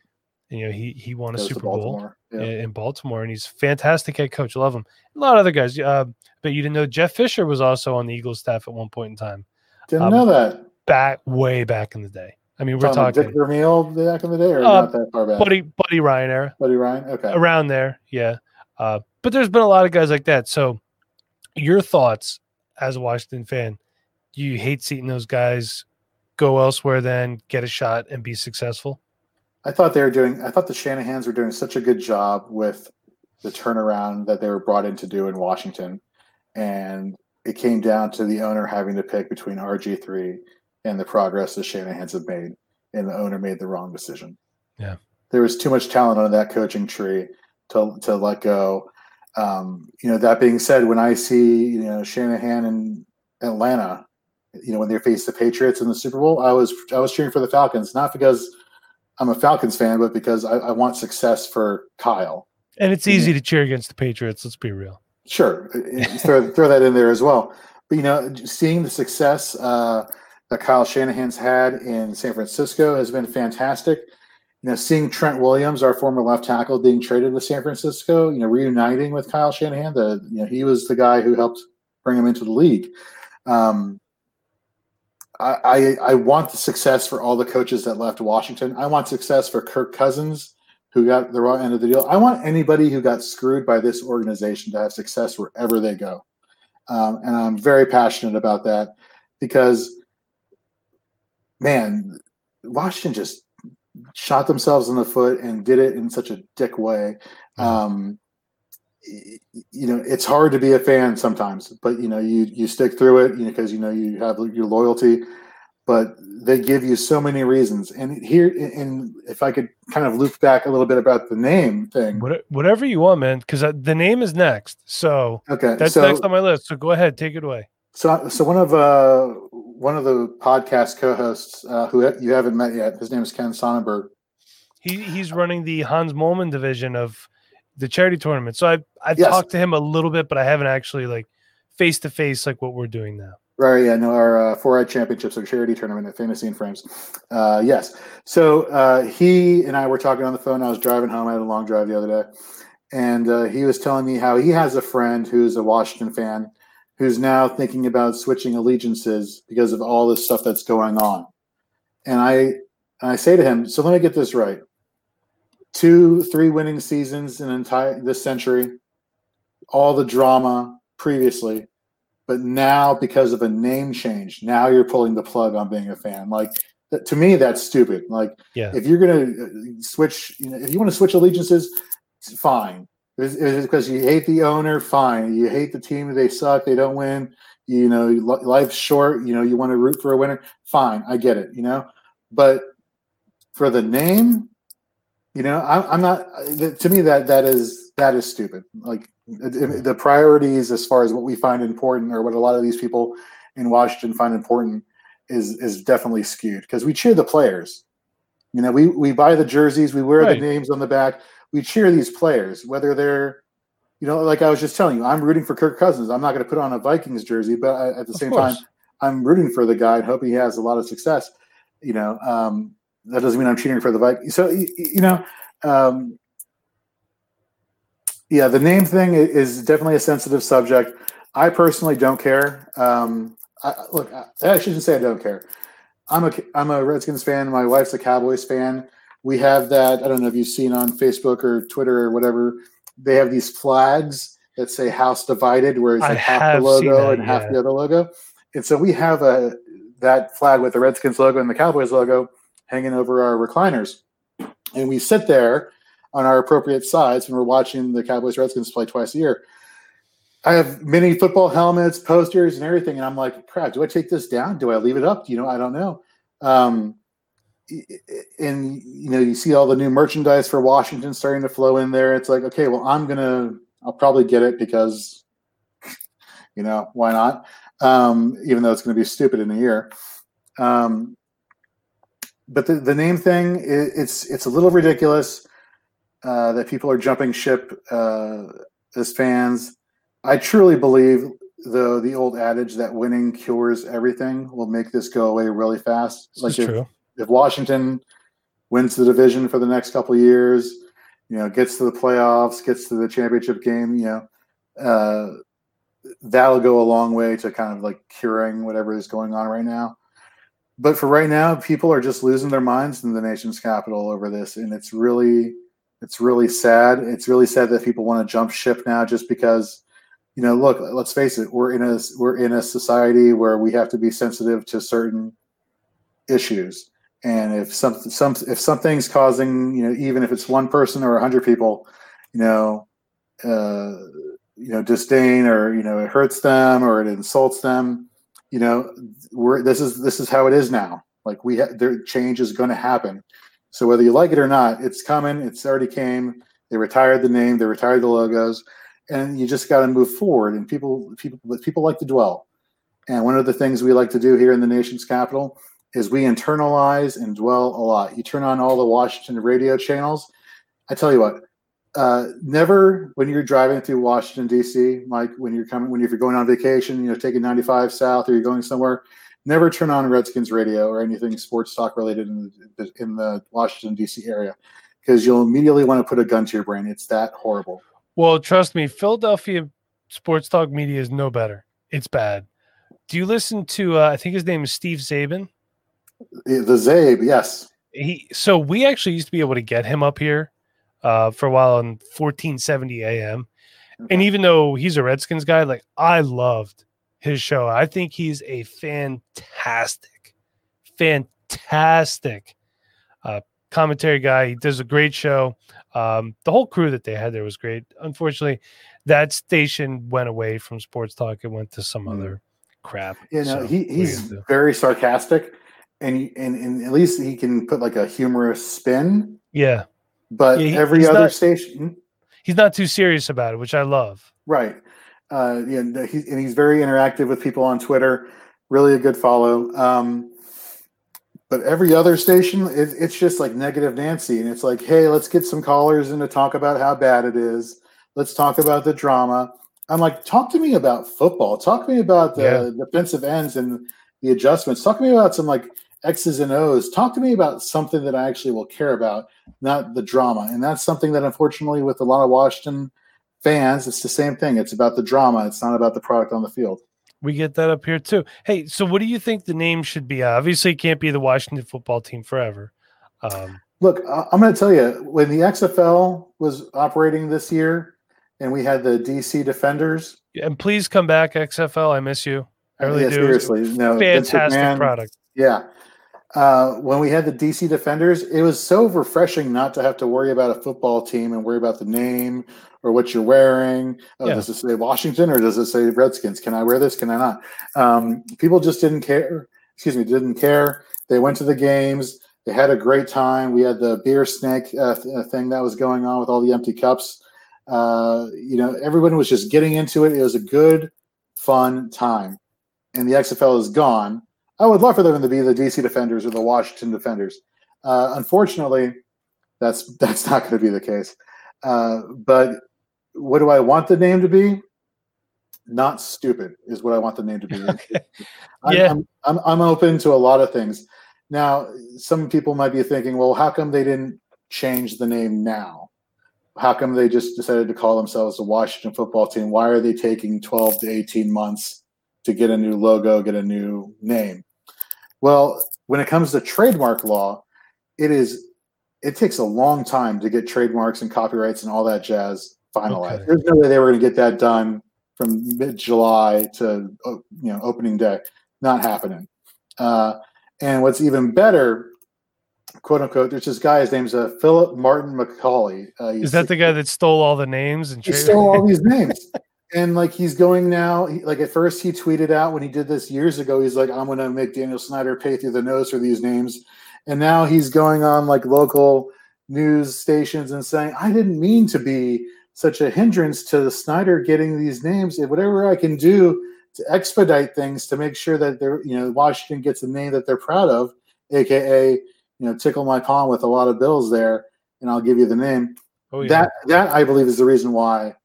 And, you know, he he won a Super Bowl yeah. in Baltimore, and he's fantastic head coach. Love him. A lot of other guys. Uh, but you didn't know Jeff Fisher was also on the Eagles staff at one point in time. Didn't um, know that. Back way back in the day. I mean, we're talking, Dick Vermeil back in the day, or Uh, not that far back? Buddy Buddy Ryan era. Buddy Ryan. Okay. around there yeah uh, but there's been a lot of guys like that so your thoughts as a washington fan do you hate seeing those guys go elsewhere then get a shot and be successful I thought they were doing. I thought the Shanahan's were doing such a good job with the turnaround that they were brought in to do in Washington, and it came down to the owner having to pick between RG three and the progress the Shanahan's have made, and the owner made the wrong decision. Yeah. there was too much talent on that coaching tree to to let go. Um, you know, that being said, when I see you know Shanahan in Atlanta, you know when they faced the Patriots in the Super Bowl, I was I was cheering for the Falcons, not because I'm a Falcons fan, but because I, I want success for Kyle. and it's easy to cheer against the patriots let's be real Sure, <laughs> throw throw that in there as well. But you know, seeing the success uh, that Kyle Shanahan's had in San Francisco has been fantastic. You know, seeing Trent Williams, our former left tackle, being traded with San Francisco, you know, reuniting with Kyle Shanahan, the you know he was the guy who helped bring him into the league. Um, I, I I want the success for all the coaches that left Washington. I want success for Kirk Cousins, who got the raw end of the deal. I want anybody who got screwed by this organization to have success wherever they go. Um, and I'm very passionate about that because, man, Washington just shot themselves in the foot and did it in such a dick way. Um, you know, it's hard to be a fan sometimes, but you know, you you stick through it, you know, because you know you have your loyalty. But they give you so many reasons, and here, and if I could kind of loop back a little bit about the name thing. What, whatever you want man because the name is next so Okay, that's so next on my list so go ahead take it away So, so one of uh, one of the podcast co-hosts uh, who you haven't met yet, his name is Ken Sonnenberg. he, he's running the hans moleman division of the charity tournament so i've, I've Yes. talked to him a little bit but i haven't actually like face to face like what we're doing now Right, yeah, no, our uh, four eye championships, our charity tournament at Fantasy in Frames. Uh, yes, so uh, he and I were talking on the phone. I was driving home. I had a long drive the other day, and uh, he was telling me how he has a friend who's a Washington fan who's now thinking about switching allegiances because of all this stuff that's going on. And I and I say to him, so let me get this right: two, three winning seasons in entire this century, all the drama previously, but now because of a name change, now you're pulling the plug on being a fan. Like to me, that's stupid. Like yeah if you're gonna uh, switch, you know, if you want to switch allegiances, If it's because you hate the owner, fine. You hate the team, they suck, they don't win. You know, life's short. You know, you want to root for a winner, fine. I get it. You know, but for the name, you know, I'm, I'm not. To me, that that is that is stupid. Like the the priorities as far as what we find important, or what a lot of these people in Washington find important, is is definitely skewed because we cheer the players. You know, we we buy the jerseys, we wear Right. the names on the back, we cheer these players, whether they're, you know, like I was just telling you, I'm rooting for Kirk Cousins. I'm not going to put on a Vikings jersey, but I, at the Of same time. I'm rooting for the guy and hope he has a lot of success. You know, um, that doesn't mean I'm cheering for the Vikings. So y- y- you know, um, yeah, the name thing is definitely a sensitive subject. I personally don't care. Um, I, look, I, I shouldn't say I don't care. I'm a I'm a Redskins fan. My wife's a Cowboys fan. We have that. I don't know if you've seen on Facebook or Twitter or whatever. They have these flags that say "House Divided," where it's like half the logo that, and half the other logo. And so we have a that flag with the Redskins logo and the Cowboys logo hanging over our recliners, and we sit there on our appropriate sides when we're watching the Cowboys Redskins play twice a year. I have many football helmets, posters, and everything, and I'm like, crap. Do I take this down? Do I leave it up? You know, I don't know. Um, and you know, you see all the new merchandise for Washington starting to flow in there. It's like, okay, well, I'm gonna, I'll probably get it because, <laughs> you know, why not? Um, even though it's going to be stupid in a year. Um, but the, the name thing, it, it's it's a little ridiculous uh, that people are jumping ship uh, as fans. I truly believe, though, the old adage that winning cures everything will make this go away really fast. This like if, true. If Washington wins the division for the next couple years, you know, gets to the playoffs, gets to the championship game, you know, uh, that'll go a long way to kind of like curing whatever is going on right now. but for right now, people are just losing their minds in the nation's capital over this, and it's really, it's really sad. It's really sad that people want to jump ship now just because, you know, look, let's face it, we're in a we're in a society where we have to be sensitive to certain issues, and if some some if something's causing, you know, even if it's one person or a hundred people, you know, uh, you know, disdain or you know, it hurts them or it insults them you know, we're this is this is how it is now. Like we ha- there change is going to happen. So whether you like it or not, it's coming. It's already came. They retired the name. They retired the logos, and you just got to move forward. And people people people like to dwell. And one of the things we like to do here in the nation's capital is we internalize and dwell a lot. You turn on all the Washington radio channels. I tell you what, uh, never when you're driving through Washington D.C., Mike, when you're coming, when if you're going on vacation, you know, taking 95 south or you're going somewhere, never turn on Redskins radio or anything sports talk related in the, in the Washington D.C. area because you'll immediately want to put a gun to your brain. It's that horrible. Well, trust me, Philadelphia sports talk media is no better. It's bad. Do you listen to? Uh, I think his name is Steve Czaban. The, Zabe, yes. He so we actually used to be able to get him up here uh, for a while on 1470 AM. And even though he's a Redskins guy, like I loved his show. I think he's a fantastic, fantastic uh, commentary guy. He does a great show. Um, the whole crew that they had there was great. Unfortunately, that station went away from sports talk. It went to some mm. other crap. You know, so he, he's very sarcastic, and, and and at least he can put like a humorous spin. Yeah. But yeah, he, every other not, station, he's not too serious about it, which I love. Right. Uh, yeah, he, and he's very interactive with people on Twitter. Really a good follow. Um, but every other station, it, it's just like negative Nancy, and it's like, hey, let's get some callers in to talk about how bad it is. Let's talk about the drama. I'm like, talk to me about football. Talk to me about the yeah. defensive ends and the adjustments. Talk to me about some like X's and O's. Talk to me about something that I actually will care about, not the drama. And that's something that, unfortunately, with a lot of Washington fans, it's the same thing. It's about the drama. It's not about the product on the field. We get that up here too. Hey, so what do you think the name should be? Obviously, it can't be the Washington football team forever. Um, Look, I'm going to tell you when the XFL was operating this year, and we had the DC Defenders. And please come back, XFL. I miss you. I really yeah, do. Seriously, no, fantastic product. Yeah, uh, when we had the DC Defenders, it was so refreshing not to have to worry about a football team and worry about the name or what you're wearing. Oh, yeah. Does it say Washington or does it say Redskins? Can I wear this? Can I not? Um, people just didn't care. Excuse me, didn't care. They went to the games. They had a great time. We had the beer snake uh, uh thing that was going on with all the empty cups. Uh, you know, everyone was just getting into it. It was a good, fun time. And the XFL is gone I would love for them to be the DC Defenders or the Washington Defenders. Uh, unfortunately, that's <laughs> that's not going to be the case. Uh, but what do I want the name to be? Not stupid is what I want the name to be. <laughs> I'm, yeah. I'm, I'm, I'm open to a lot of things. Now, some people might be thinking, well, how come they didn't change the name now? How come they just decided to call themselves the Washington football team? Why are they taking 12 to 18 months to get a new logo, get a new name. Well, when it comes to trademark law, it is it takes a long time to get trademarks and copyrights and all that jazz finalized. Okay. There's no way they were going to get that done from mid July to you know opening day. Not happening. Uh, and what's even better, quote unquote, there's this guy. His name's uh, Philip Martin McCaulay. Uh, Is that the guy that stole all the names and he stole all these names? <laughs> and like he's going now he, like at first he tweeted out when he did this years ago he's like i'm going to make daniel snyder pay through the nose for these names. And now he's going on like local news stations and saying i didn't mean to be such a hindrance to the snyder getting these names. And whatever i can do to expedite things to make sure that they're you know washington gets a name that they're proud of aka you know tickle my palm with a lot of bills there and i'll give you the name. Oh, yeah. that that i believe is the reason why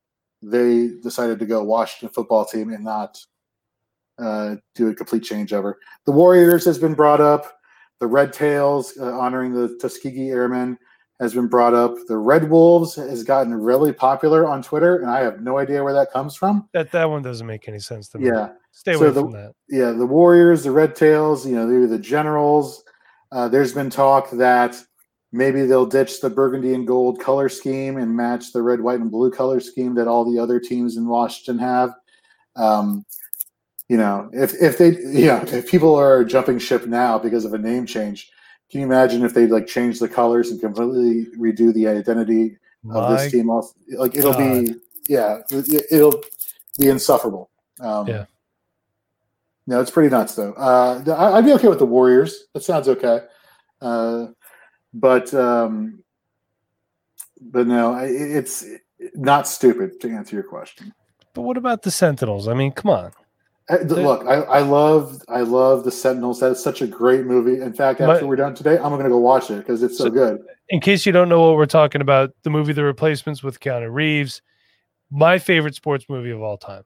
they decided to go Washington football team and not uh, do a complete changeover. The Warriors has been brought up. The Red Tails, uh, honoring the Tuskegee Airmen, has been brought up. The Red Wolves has gotten really popular on Twitter, and I have no idea where that comes from. That that one doesn't make any sense to me. Yeah, Stay So away the- from that. yeah, the Warriors, the Red Tails, you know, maybe the Generals. Uh, there's been talk that maybe they'll ditch the burgundy and gold color scheme and match the red, white, and blue color scheme that all the other teams in Washington have. Um, you know, if if they, yeah, if people are jumping ship now because of a name change, can you imagine if they like change the colors and completely redo the identity of this team? Off like it'll be, yeah, it- it'll be insufferable. Um, Yeah. No, it's pretty nuts though. Uh, I'd be okay with the Warriors. That sounds okay. Uh, but um, but no, I- it's not stupid to answer your question. But what about the Sentinels? I mean, come on. I, look, I, I love I love the Sentinels. That's such a great movie. In fact, after My- we're done today, I'm going to go watch it because it's so, So- good. In case you don't know what we're talking about, the movie The Replacements with Keanu Reeves, my favorite sports movie of all time.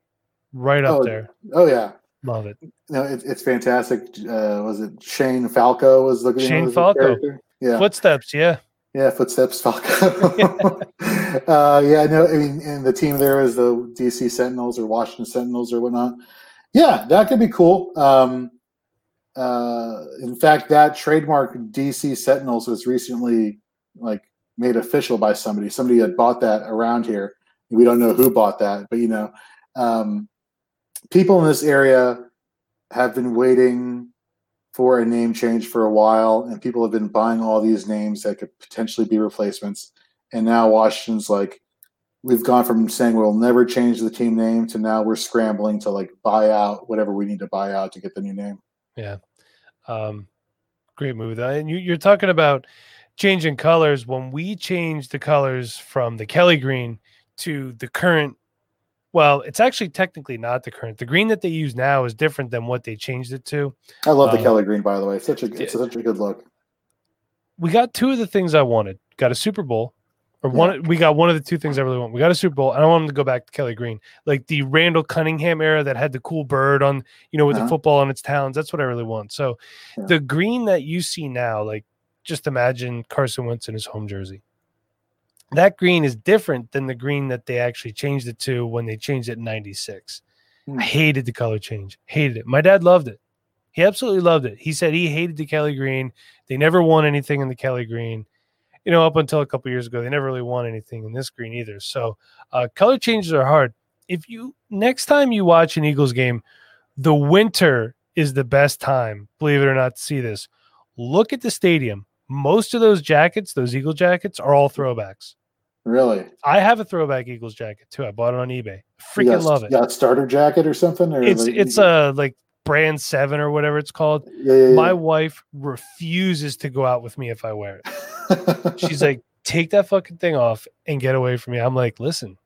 Right up Oh, there. Oh yeah, Love it. no, it, it's fantastic. Uh, was it Shane Falco? Was the Shane the Falco. character? Yeah, Footsteps, yeah. Yeah, footsteps, Falco. <laughs> <laughs> uh, yeah, no, I mean, and the team there is the DC Sentinels or Washington Sentinels or whatnot. Yeah, that could be cool. Um, uh, in fact, that trademark DC Sentinels was recently like made official by somebody. Somebody had bought that around here. We don't know who bought that, but you know, um, people in this area have been waiting for a name change for a while, and people have been buying all these names that could potentially be replacements. And now Washington's like, we've gone from saying we'll never change the team name to now we're scrambling to like buy out whatever we need to buy out to get the new name. Yeah. Um, great move. And you, you're talking about changing colors. When we changed the colors from the Kelly green to the current, well, it's actually technically not the current. The green that they use now is different than what they changed it to. I love the Um, Kelly Green, by the way. It's such a it's such a good look. We got two of the things I wanted. Got a Super Bowl, or one. We got one of the two things I really want. We got a Super Bowl, and I want them to go back to Kelly Green, like the Randall Cunningham era that had the cool bird on, you know, with Uh-huh. the football on its talons. That's what I really want. So, Yeah. the green that you see now, like just imagine Carson Wentz in his home jersey. That green is different than the green that they actually changed it to when they changed it in '96. Hmm. I hated the color change. Hated it. My dad loved it. He absolutely loved it. He said he hated the Kelly green. They never won anything in the Kelly green. You know, up until a couple years ago, they never really won anything in this green either. So, uh, color changes are hard. If you next time you watch an Eagles game, the winter is the best time, believe it or not, to see this. Look at the stadium. Most of those jackets, those Eagle jackets, are all throwbacks. Really, I have a throwback Eagles jacket too. I bought it on eBay. Freaking got, love it. Got starter jacket or something? Or It's like- it's a like brand seven or whatever it's called. yeah, yeah, yeah. My wife refuses to go out with me if I wear it. <laughs> She's like, take that fucking thing off and get away from me. I'm like, listen,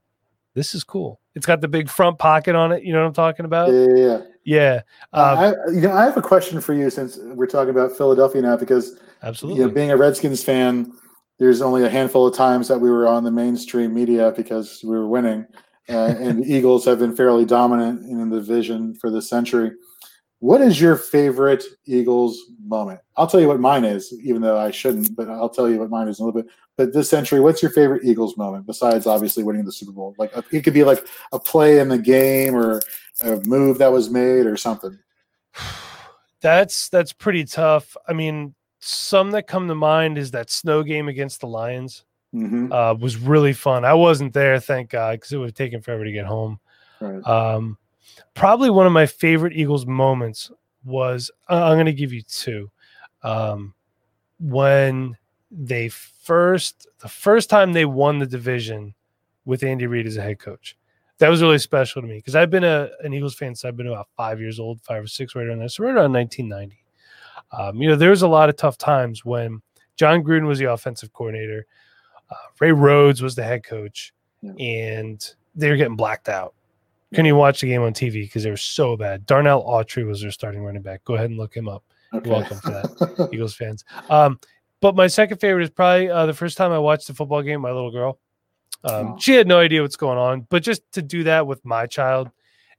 this is cool. It's got the big front pocket on it. You know what I'm talking about? yeah, yeah, yeah. Yeah, uh, I, you know, I have a question for you since we're talking about Philadelphia now, because absolutely. you know, being a Redskins fan, there's only a handful of times that we were on the mainstream media because we were winning, uh, and the <laughs> Eagles have been fairly dominant in the division for this century. What is your favorite Eagles moment? I'll tell you what mine is, even though I shouldn't, but I'll tell you what mine is in a little bit. But this century, what's your favorite Eagles moment besides obviously winning the Super Bowl? Like it could be like a play in the game or a move that was made or something. <sighs> that's that's pretty tough. I mean, some that come to mind is that snow game against the Lions. hmm Uh, was really fun. I wasn't there, thank God, because it would have taken forever to get home. Right. Um, probably one of my favorite Eagles moments was I- I'm going to give you two. Um, when they first, the first time they won the division with Andy Reid as a head coach, that was really special to me because I've been a, an Eagles fan since I've been about five years old, five or six, right around there. So right around 1990. Um, you know, there was a lot of tough times when Jon Gruden was the offensive coordinator, uh, Ray Rhodes was the head coach, Yeah. and they were getting blacked out. Couldn't even watch the game on TV because they were so bad. Darnell Autry was their starting running back. Go ahead and look him up, Okay. welcome for that. <laughs> Eagles fans. Um, but my second favorite is probably uh, the first time I watched a football game. My little girl, um, Oh. she had no idea what's going on, but just to do that with my child,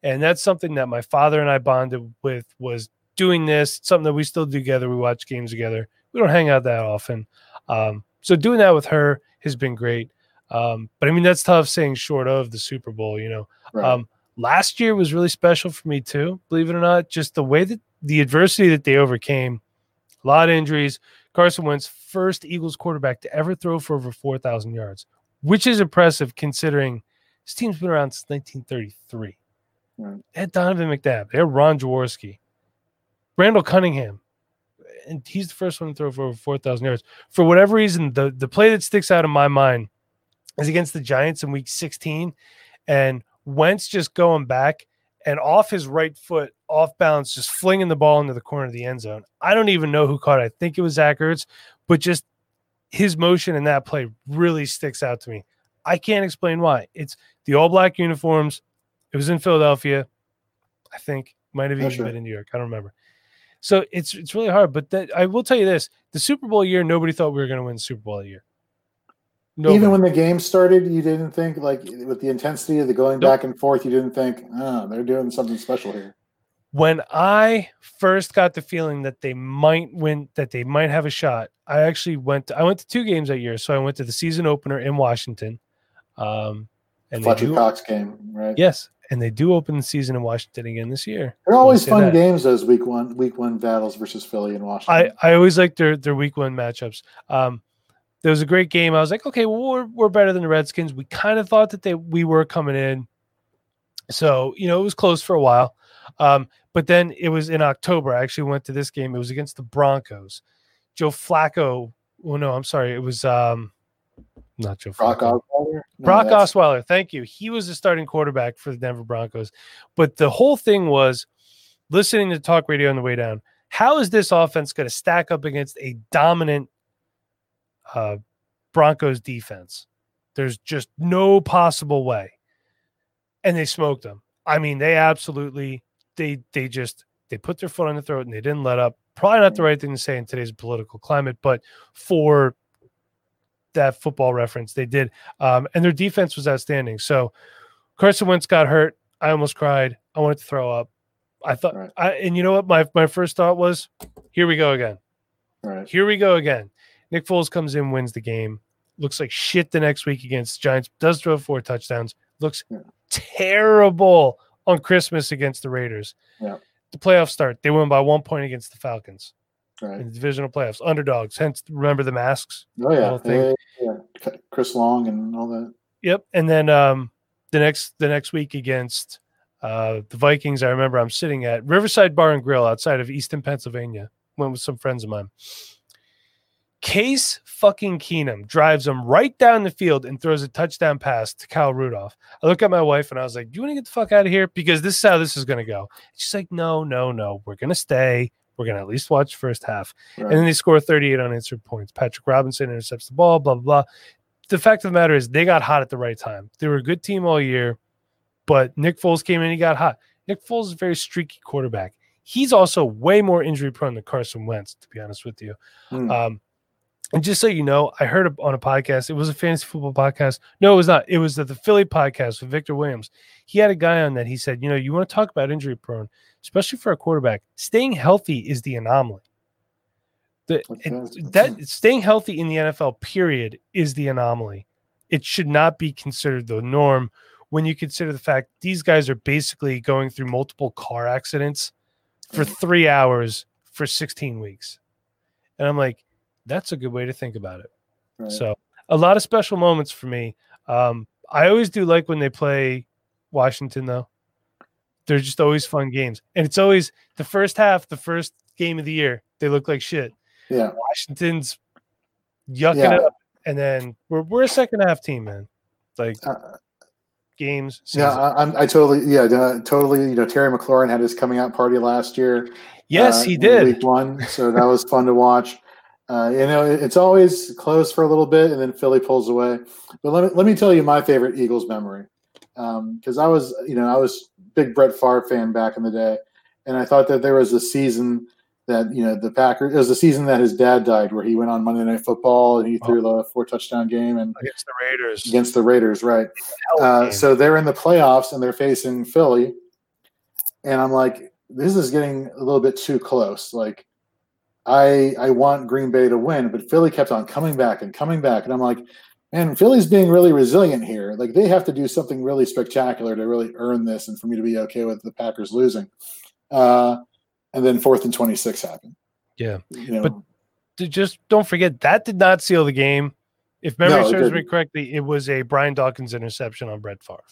and that's something that my father and I bonded with was doing this. Something that we still do together. We watch games together. We don't hang out that often. Um, So doing that with her has been great. Um, but I mean, that's tough saying short of the Super Bowl, you know. Right. Um, last year was really special for me too, believe it or not. Just the way that the adversity that they overcame, a lot of injuries. Carson Wentz, first Eagles quarterback to ever throw for over 4,000 yards, which is impressive considering this team's been around since 1933. Right. They had Donovan McNabb, they had Ron Jaworski, Randall Cunningham, and he's the first one to throw for over 4,000 yards. For whatever reason, the, the play that sticks out in my mind is against the Giants in week 16. And Wentz just going back and off his right foot, off balance, just flinging the ball into the corner of the end zone. I don't even know who caught it. I think it was Zach Ertz, but just his motion in that play really sticks out to me. I can't explain why. It's the all black uniforms. It was in Philadelphia. I think might have even sure. been in New York. I don't remember. So it's it's really hard. But that, I will tell you this: the Super Bowl year, nobody thought we were going to win Super Bowl that year. Nobody. Even when the game started, you didn't think like with the intensity of the going Nope. back and forth, you didn't think, oh, they're doing something special here. when I first got the feeling that they might win, that they might have a shot, I actually went. To, I went to two games that year. So I went to the season opener in Washington, um, and they Fletcher do, Cox game, right? yes, and they do open the season in Washington again this year. They're always fun that. games. Those week one, week one battles versus Philly and Washington. I I always like their their week one matchups. Um, there was a great game. I was like, okay, well, we're we're better than the Redskins. We kind of thought that they we were coming in, so you know it was close for a while. Um, but then it was in October. I actually went to this game. It was against the Broncos. Joe Flacco. Oh no, I'm sorry. It was um, not Joe Brock Flacco. Osweiler. No, Brock that's- Osweiler, thank you. He was the starting quarterback for the Denver Broncos. But the whole thing was listening to talk radio on the way down. How is this offense going to stack up against a dominant uh, Broncos defense? There's just no possible way. And they smoked them. I mean, they absolutely they they just they put their foot on the throat and they didn't let up. Probably not the right thing to say in today's political climate, but for that football reference, they did. Um, and their defense was outstanding. So Carson Wentz got hurt. I almost cried. I wanted to throw up. I thought, Right. I, and you know what? My my first thought was, here we go again. Right. Here we go again. Nick Foles comes in, wins the game. Looks like shit the next week against Giants. Does throw four touchdowns. Looks Yeah. terrible on Christmas against the Raiders. Yeah. The playoffs start. They win by one point against the Falcons Right. in the divisional playoffs. Underdogs. Hence, remember the masks. Oh yeah. thing. yeah, yeah. Chris Long and all that. Yep. And then um the next the next week against uh the Vikings, I remember I'm sitting at Riverside Bar and Grill outside of Easton, Pennsylvania. Went with some friends of mine. Case fucking Keenum drives him right down the field and throws a touchdown pass to Kyle Rudolph. I look at my wife and I was like, Do you want to get the fuck out of here? Because this is how this is gonna go. She's like, No, no, no. We're gonna stay. We're gonna at least watch first half. Right. And then they score 38 unanswered points. Patrick Robinson intercepts the ball, blah, blah, blah. The fact of the matter is they got hot at the right time. They were a good team all year, but Nick Foles came in, he got hot. Nick Foles is a very streaky quarterback. He's also way more injury prone than Carson Wentz, to be honest with you. Hmm. Um, and just so you know, I heard on a podcast, it was a fantasy football podcast. No, it was not. It was the, the Philly podcast with Victor Williams. He had a guy on that. He said, you know, you want to talk about injury prone, especially for a quarterback, staying healthy is the anomaly. The, it- that staying healthy in the NFL, period, is the anomaly. It should not be considered the norm when you consider the fact these guys are basically going through multiple car accidents for Mhm. three hours for 16 weeks. And I'm like, that's a good way to think about it. Right. So a lot of special moments for me. Um, I always do like when they play Washington, though. They're just always fun games, and it's always the first half, the first game of the year. They look like shit. yeah. Washington's yucking Yeah. up, and then we're we're a second half team, man. Like Uh, games. yeah, season. I, I'm- I totally, yeah, uh, totally. You know, Terry McLaurin had his coming out party last year. yes, uh, he did. week one, so that was fun to watch. Uh, you know, it's always close for a little bit, and then Philly pulls away. But let me let me tell you my favorite Eagles memory, because I was, you know, I was big Brett Favre fan back in the day, and I thought that there was a season that you know the Packers. It was the season that his dad died, where he went on Monday Night Football and he threw the four touchdown game and against the Raiders. against the Raiders, right? Uh, so they're in the playoffs and they're facing Philly, and I'm like, this is getting a little bit too close. Like, I I want Green Bay to win, but Philly kept on coming back and coming back, and I'm like, man, Philly's being really resilient here. Like they have to do something really spectacular to really earn this, and for me to be okay with the Packers losing. Uh, and then fourth and twenty six happened. Yeah, you know, but just don't forget that did not seal the game. If memory no, serves me correctly, it was a Brian Dawkins interception on Brett Favre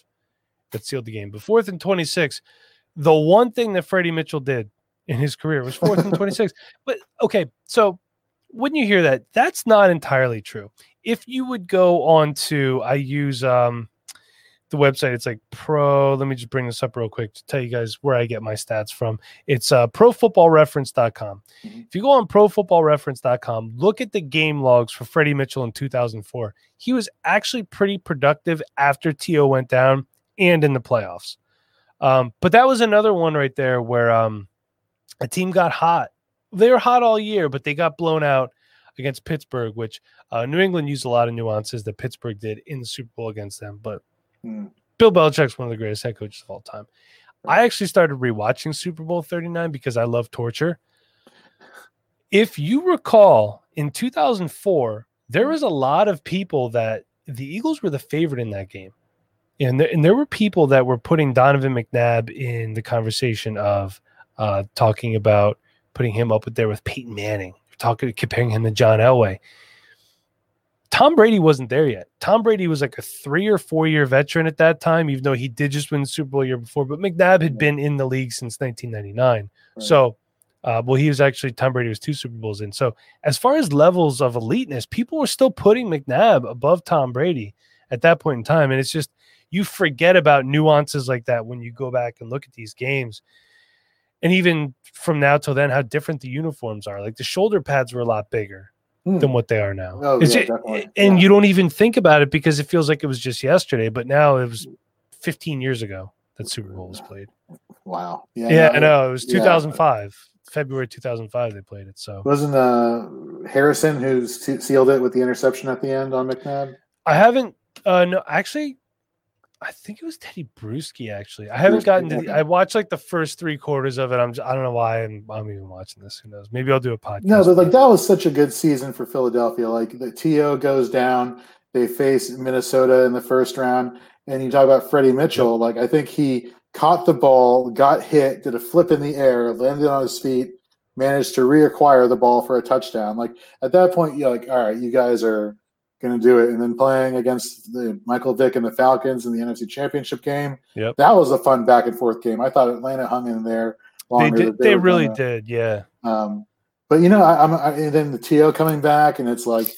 that sealed the game. But fourth and 26, the one thing that Freddie Mitchell did in his career was fourth and <laughs> 26. But okay, so when you hear that, that's not entirely true. If you would go on to, I use um, the website, it's like pro. Let me just bring this up real quick to tell you guys where I get my stats from. It's uh, profootballreference.com. Mm-hmm. If you go on profootballreference.com, look at the game logs for Freddie Mitchell in 2004. He was actually pretty productive after T.O. went down and in the playoffs. Um, but that was another one right there where um, a team got hot. They were hot all year, but they got blown out against Pittsburgh, which uh, New England used a lot of nuances that Pittsburgh did in the Super Bowl against them. But mm. Bill Belichick's one of the greatest head coaches of all time. I actually started rewatching Super Bowl 39 because I love torture. If you recall, in 2004, there was a lot of people that the Eagles were the favorite in that game and there, and there were people that were putting Donovan McNabb in the conversation of uh, talking about putting him up there with Peyton Manning, talking comparing him to John Elway. Tom Brady wasn't there yet. Tom Brady was like a three or four year veteran at that time, even though he did just win the Super Bowl year before. But McNabb had been in the league since 1999. Right. So, uh, well, he was actually Tom Brady was two Super Bowls in. So, as far as levels of eliteness, people were still putting McNabb above Tom Brady at that point in time. And it's just, you forget about nuances like that when you go back and look at these games. And even from now till then, how different the uniforms are. Like the shoulder pads were a lot bigger hmm. than what they are now. Oh, yeah, it, and yeah. you don't even think about it because it feels like it was just yesterday, but now it was 15 years ago that Super Bowl was played. Wow. Yeah, yeah I know. It was 2005. February 2005 they played it. So wasn't uh Harrison who sealed it with the interception at the end on McNabb? I haven't uh no actually I think it was Tedy Bruschi actually. I haven't gotten to the, I watched like the first three quarters of it. I'm just, I don't know why I'm I'm even watching this. Who knows? Maybe I'll do a podcast. No, but like that was such a good season for Philadelphia. Like the TO goes down, they face Minnesota in the first round, and you talk about Freddie Mitchell. Like I think he caught the ball, got hit, did a flip in the air, landed on his feet, managed to reacquire the ball for a touchdown. Like at that point, you're like, all right, you guys are going to do it. And then playing against the Michael Vick and the Falcons in the NFC Championship game. Yep. That was a fun back and forth game. I thought Atlanta hung in there. They did. They, they really gonna, did. Yeah. Um, but you know, I, am and then the TO coming back, and it's like,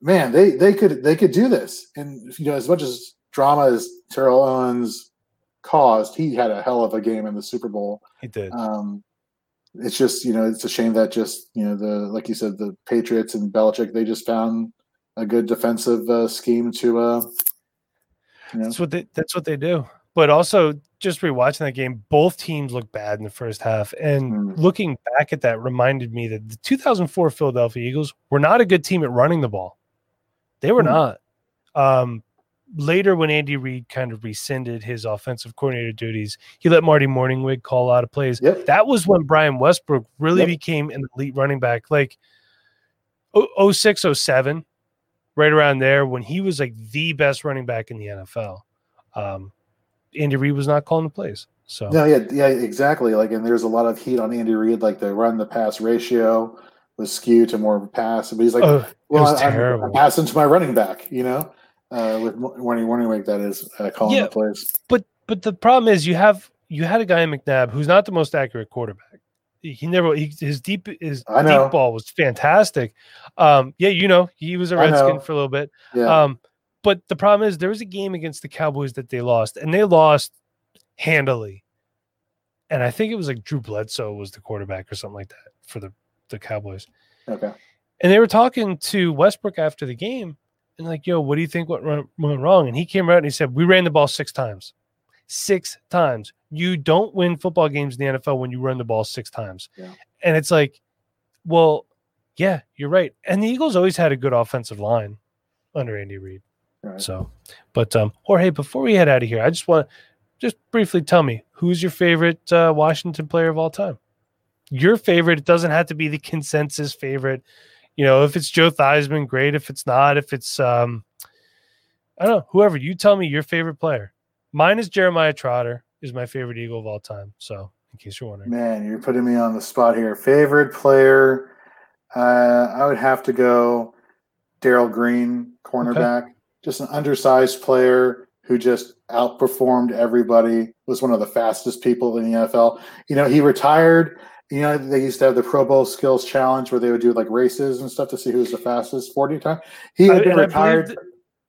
man, they they could they could do this. And you know, as much as drama as Terrell Owens caused, he had a hell of a game in the Super Bowl. He did. Um, it's just you know, it's a shame that just you know the like you said, the Patriots and Belichick they just found a good defensive uh, scheme to. Uh, you know. That's what they. That's what they do. But also, just rewatching that game, both teams look bad in the first half. And mm. looking back at that reminded me that the 2004 Philadelphia Eagles were not a good team at running the ball. They were mm. not. Um, later, when Andy Reid kind of rescinded his offensive coordinator duties, he let Marty Mornhinweg call a lot of plays. Yep. That was when Brian Westbrook really yep. became an elite running back. Like 06, 07, right around there when he was like the best running back in the NFL. Um, Andy Reid was not calling the plays. So no, yeah, yeah, exactly. Like, and there's a lot of heat on Andy Reid. Like the run the pass ratio was skewed to more of a pass, but he's like, oh, well, I, am I'm passing to my running back, you know, uh, with warning warning week that is uh, calling yeah, the plays. But but the problem is you have you had a guy in McNabb who's not the most accurate quarterback he never he, his deep his deep ball was fantastic. Um, yeah, you know he was a Redskin for a little bit. Yeah. Um, but the problem is there was a game against the Cowboys that they lost, and they lost handily. And I think it was like Drew Bledsoe was the quarterback or something like that for the the Cowboys. Okay. And they were talking to Westbrook after the game, and like, "Yo, what do you think what went wrong?" And he came out and he said, "We ran the ball six times." Six times. You don't win football games in the NFL when you run the ball six times. Yeah. And it's like, well, yeah, you're right. And the Eagles always had a good offensive line under Andy Reid. Right. So, but um, Jorge, before we head out of here, I just want just briefly tell me who's your favorite uh, Washington player of all time. your favorite. It doesn't have to be the consensus favorite. You know, if it's Joe Theismann, great. If it's not, if it's um, I don't know, whoever you tell me your favorite player. Mine is Jeremiah Trotter, is my favorite Eagle of all time. So, in case you're wondering, man, you're putting me on the spot here. Favorite player, uh, I would have to go Darrell Green, cornerback, okay. just an undersized player who just outperformed everybody. Was one of the fastest people in the NFL. You know, he retired. You know, they used to have the Pro Bowl Skills Challenge where they would do like races and stuff to see who was the fastest 40 time. He had been retired.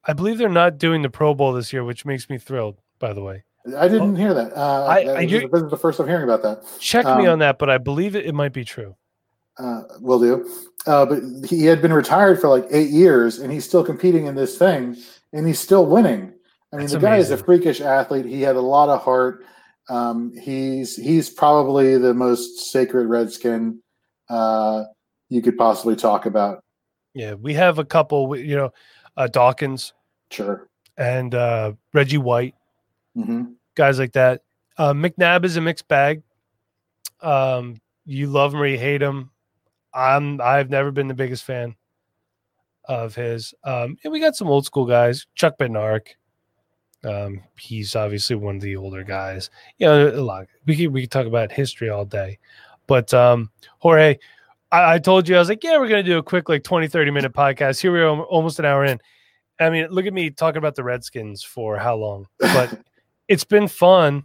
I believe they're not doing the Pro Bowl this year, which makes me thrilled. By the way, I didn't hear that. Uh, I, that I, this is the first I'm hearing about that. Check um, me on that, but I believe it, it might be true. Uh, will do. Uh, but he had been retired for like eight years, and he's still competing in this thing, and he's still winning. I mean, That's the guy amazing. is a freakish athlete. He had a lot of heart. Um, he's he's probably the most sacred Redskin uh, you could possibly talk about. Yeah, we have a couple. You know, uh, Dawkins Sure. And uh, Reggie White, mm-hmm. guys like that. Uh, McNabb is a mixed bag. Um, you love him or you hate him. I'm I've never been the biggest fan of his. Um, and we got some old school guys. Chuck Bednarik. Um, he's obviously one of the older guys. You know, a lot. We could we could talk about history all day. But um, Jorge, I, I told you I was like, yeah, we're gonna do a quick like 20, 30 minute podcast. Here we are almost an hour in. I mean, look at me talking about the Redskins for how long, but <laughs> it's been fun,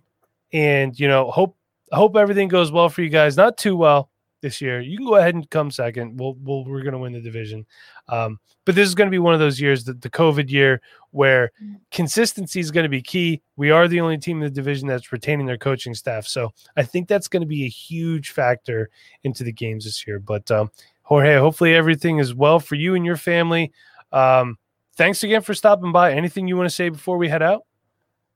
and you know, hope hope everything goes well for you guys. Not too well this year. You can go ahead and come second. We'll, we'll we're going to win the division, um, but this is going to be one of those years, the, the COVID year, where consistency is going to be key. We are the only team in the division that's retaining their coaching staff, so I think that's going to be a huge factor into the games this year. But um, Jorge, hopefully everything is well for you and your family. Um, thanks again for stopping by. Anything you want to say before we head out?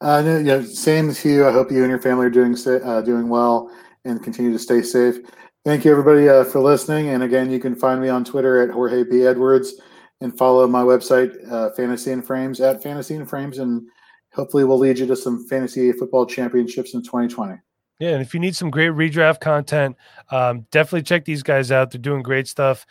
Uh, no, yeah, same to you. I hope you and your family are doing uh, doing well and continue to stay safe. Thank you, everybody, uh, for listening. And again, you can find me on Twitter at Jorge B. Edwards and follow my website, uh, Fantasy in Frames, at Fantasy in Frames. And hopefully, we'll lead you to some fantasy football championships in 2020. Yeah, and if you need some great redraft content, um, definitely check these guys out. They're doing great stuff.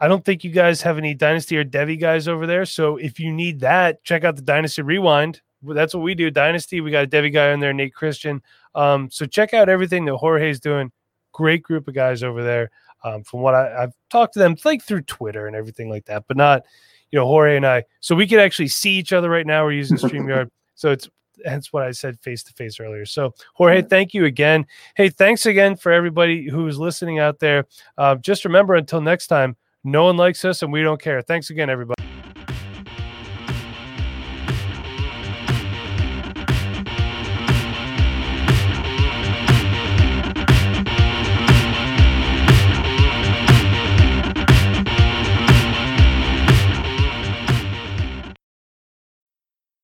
I don't think you guys have any Dynasty or Devy guys over there. So if you need that, check out the Dynasty Rewind. That's what we do. Dynasty, we got a Devy guy on there, Nate Christian. Um, so check out everything that Jorge's doing. Great group of guys over there. Um, from what I, have talked to them, like through Twitter and everything like that, but not, you know, Jorge and I. So we can actually see each other right now. We're using StreamYard. <laughs> so it's hence what I said face to face earlier. So, Jorge, thank you again. Hey, thanks again for everybody who's listening out there. Uh, just remember until next time, no one likes us and we don't care. Thanks again, everybody.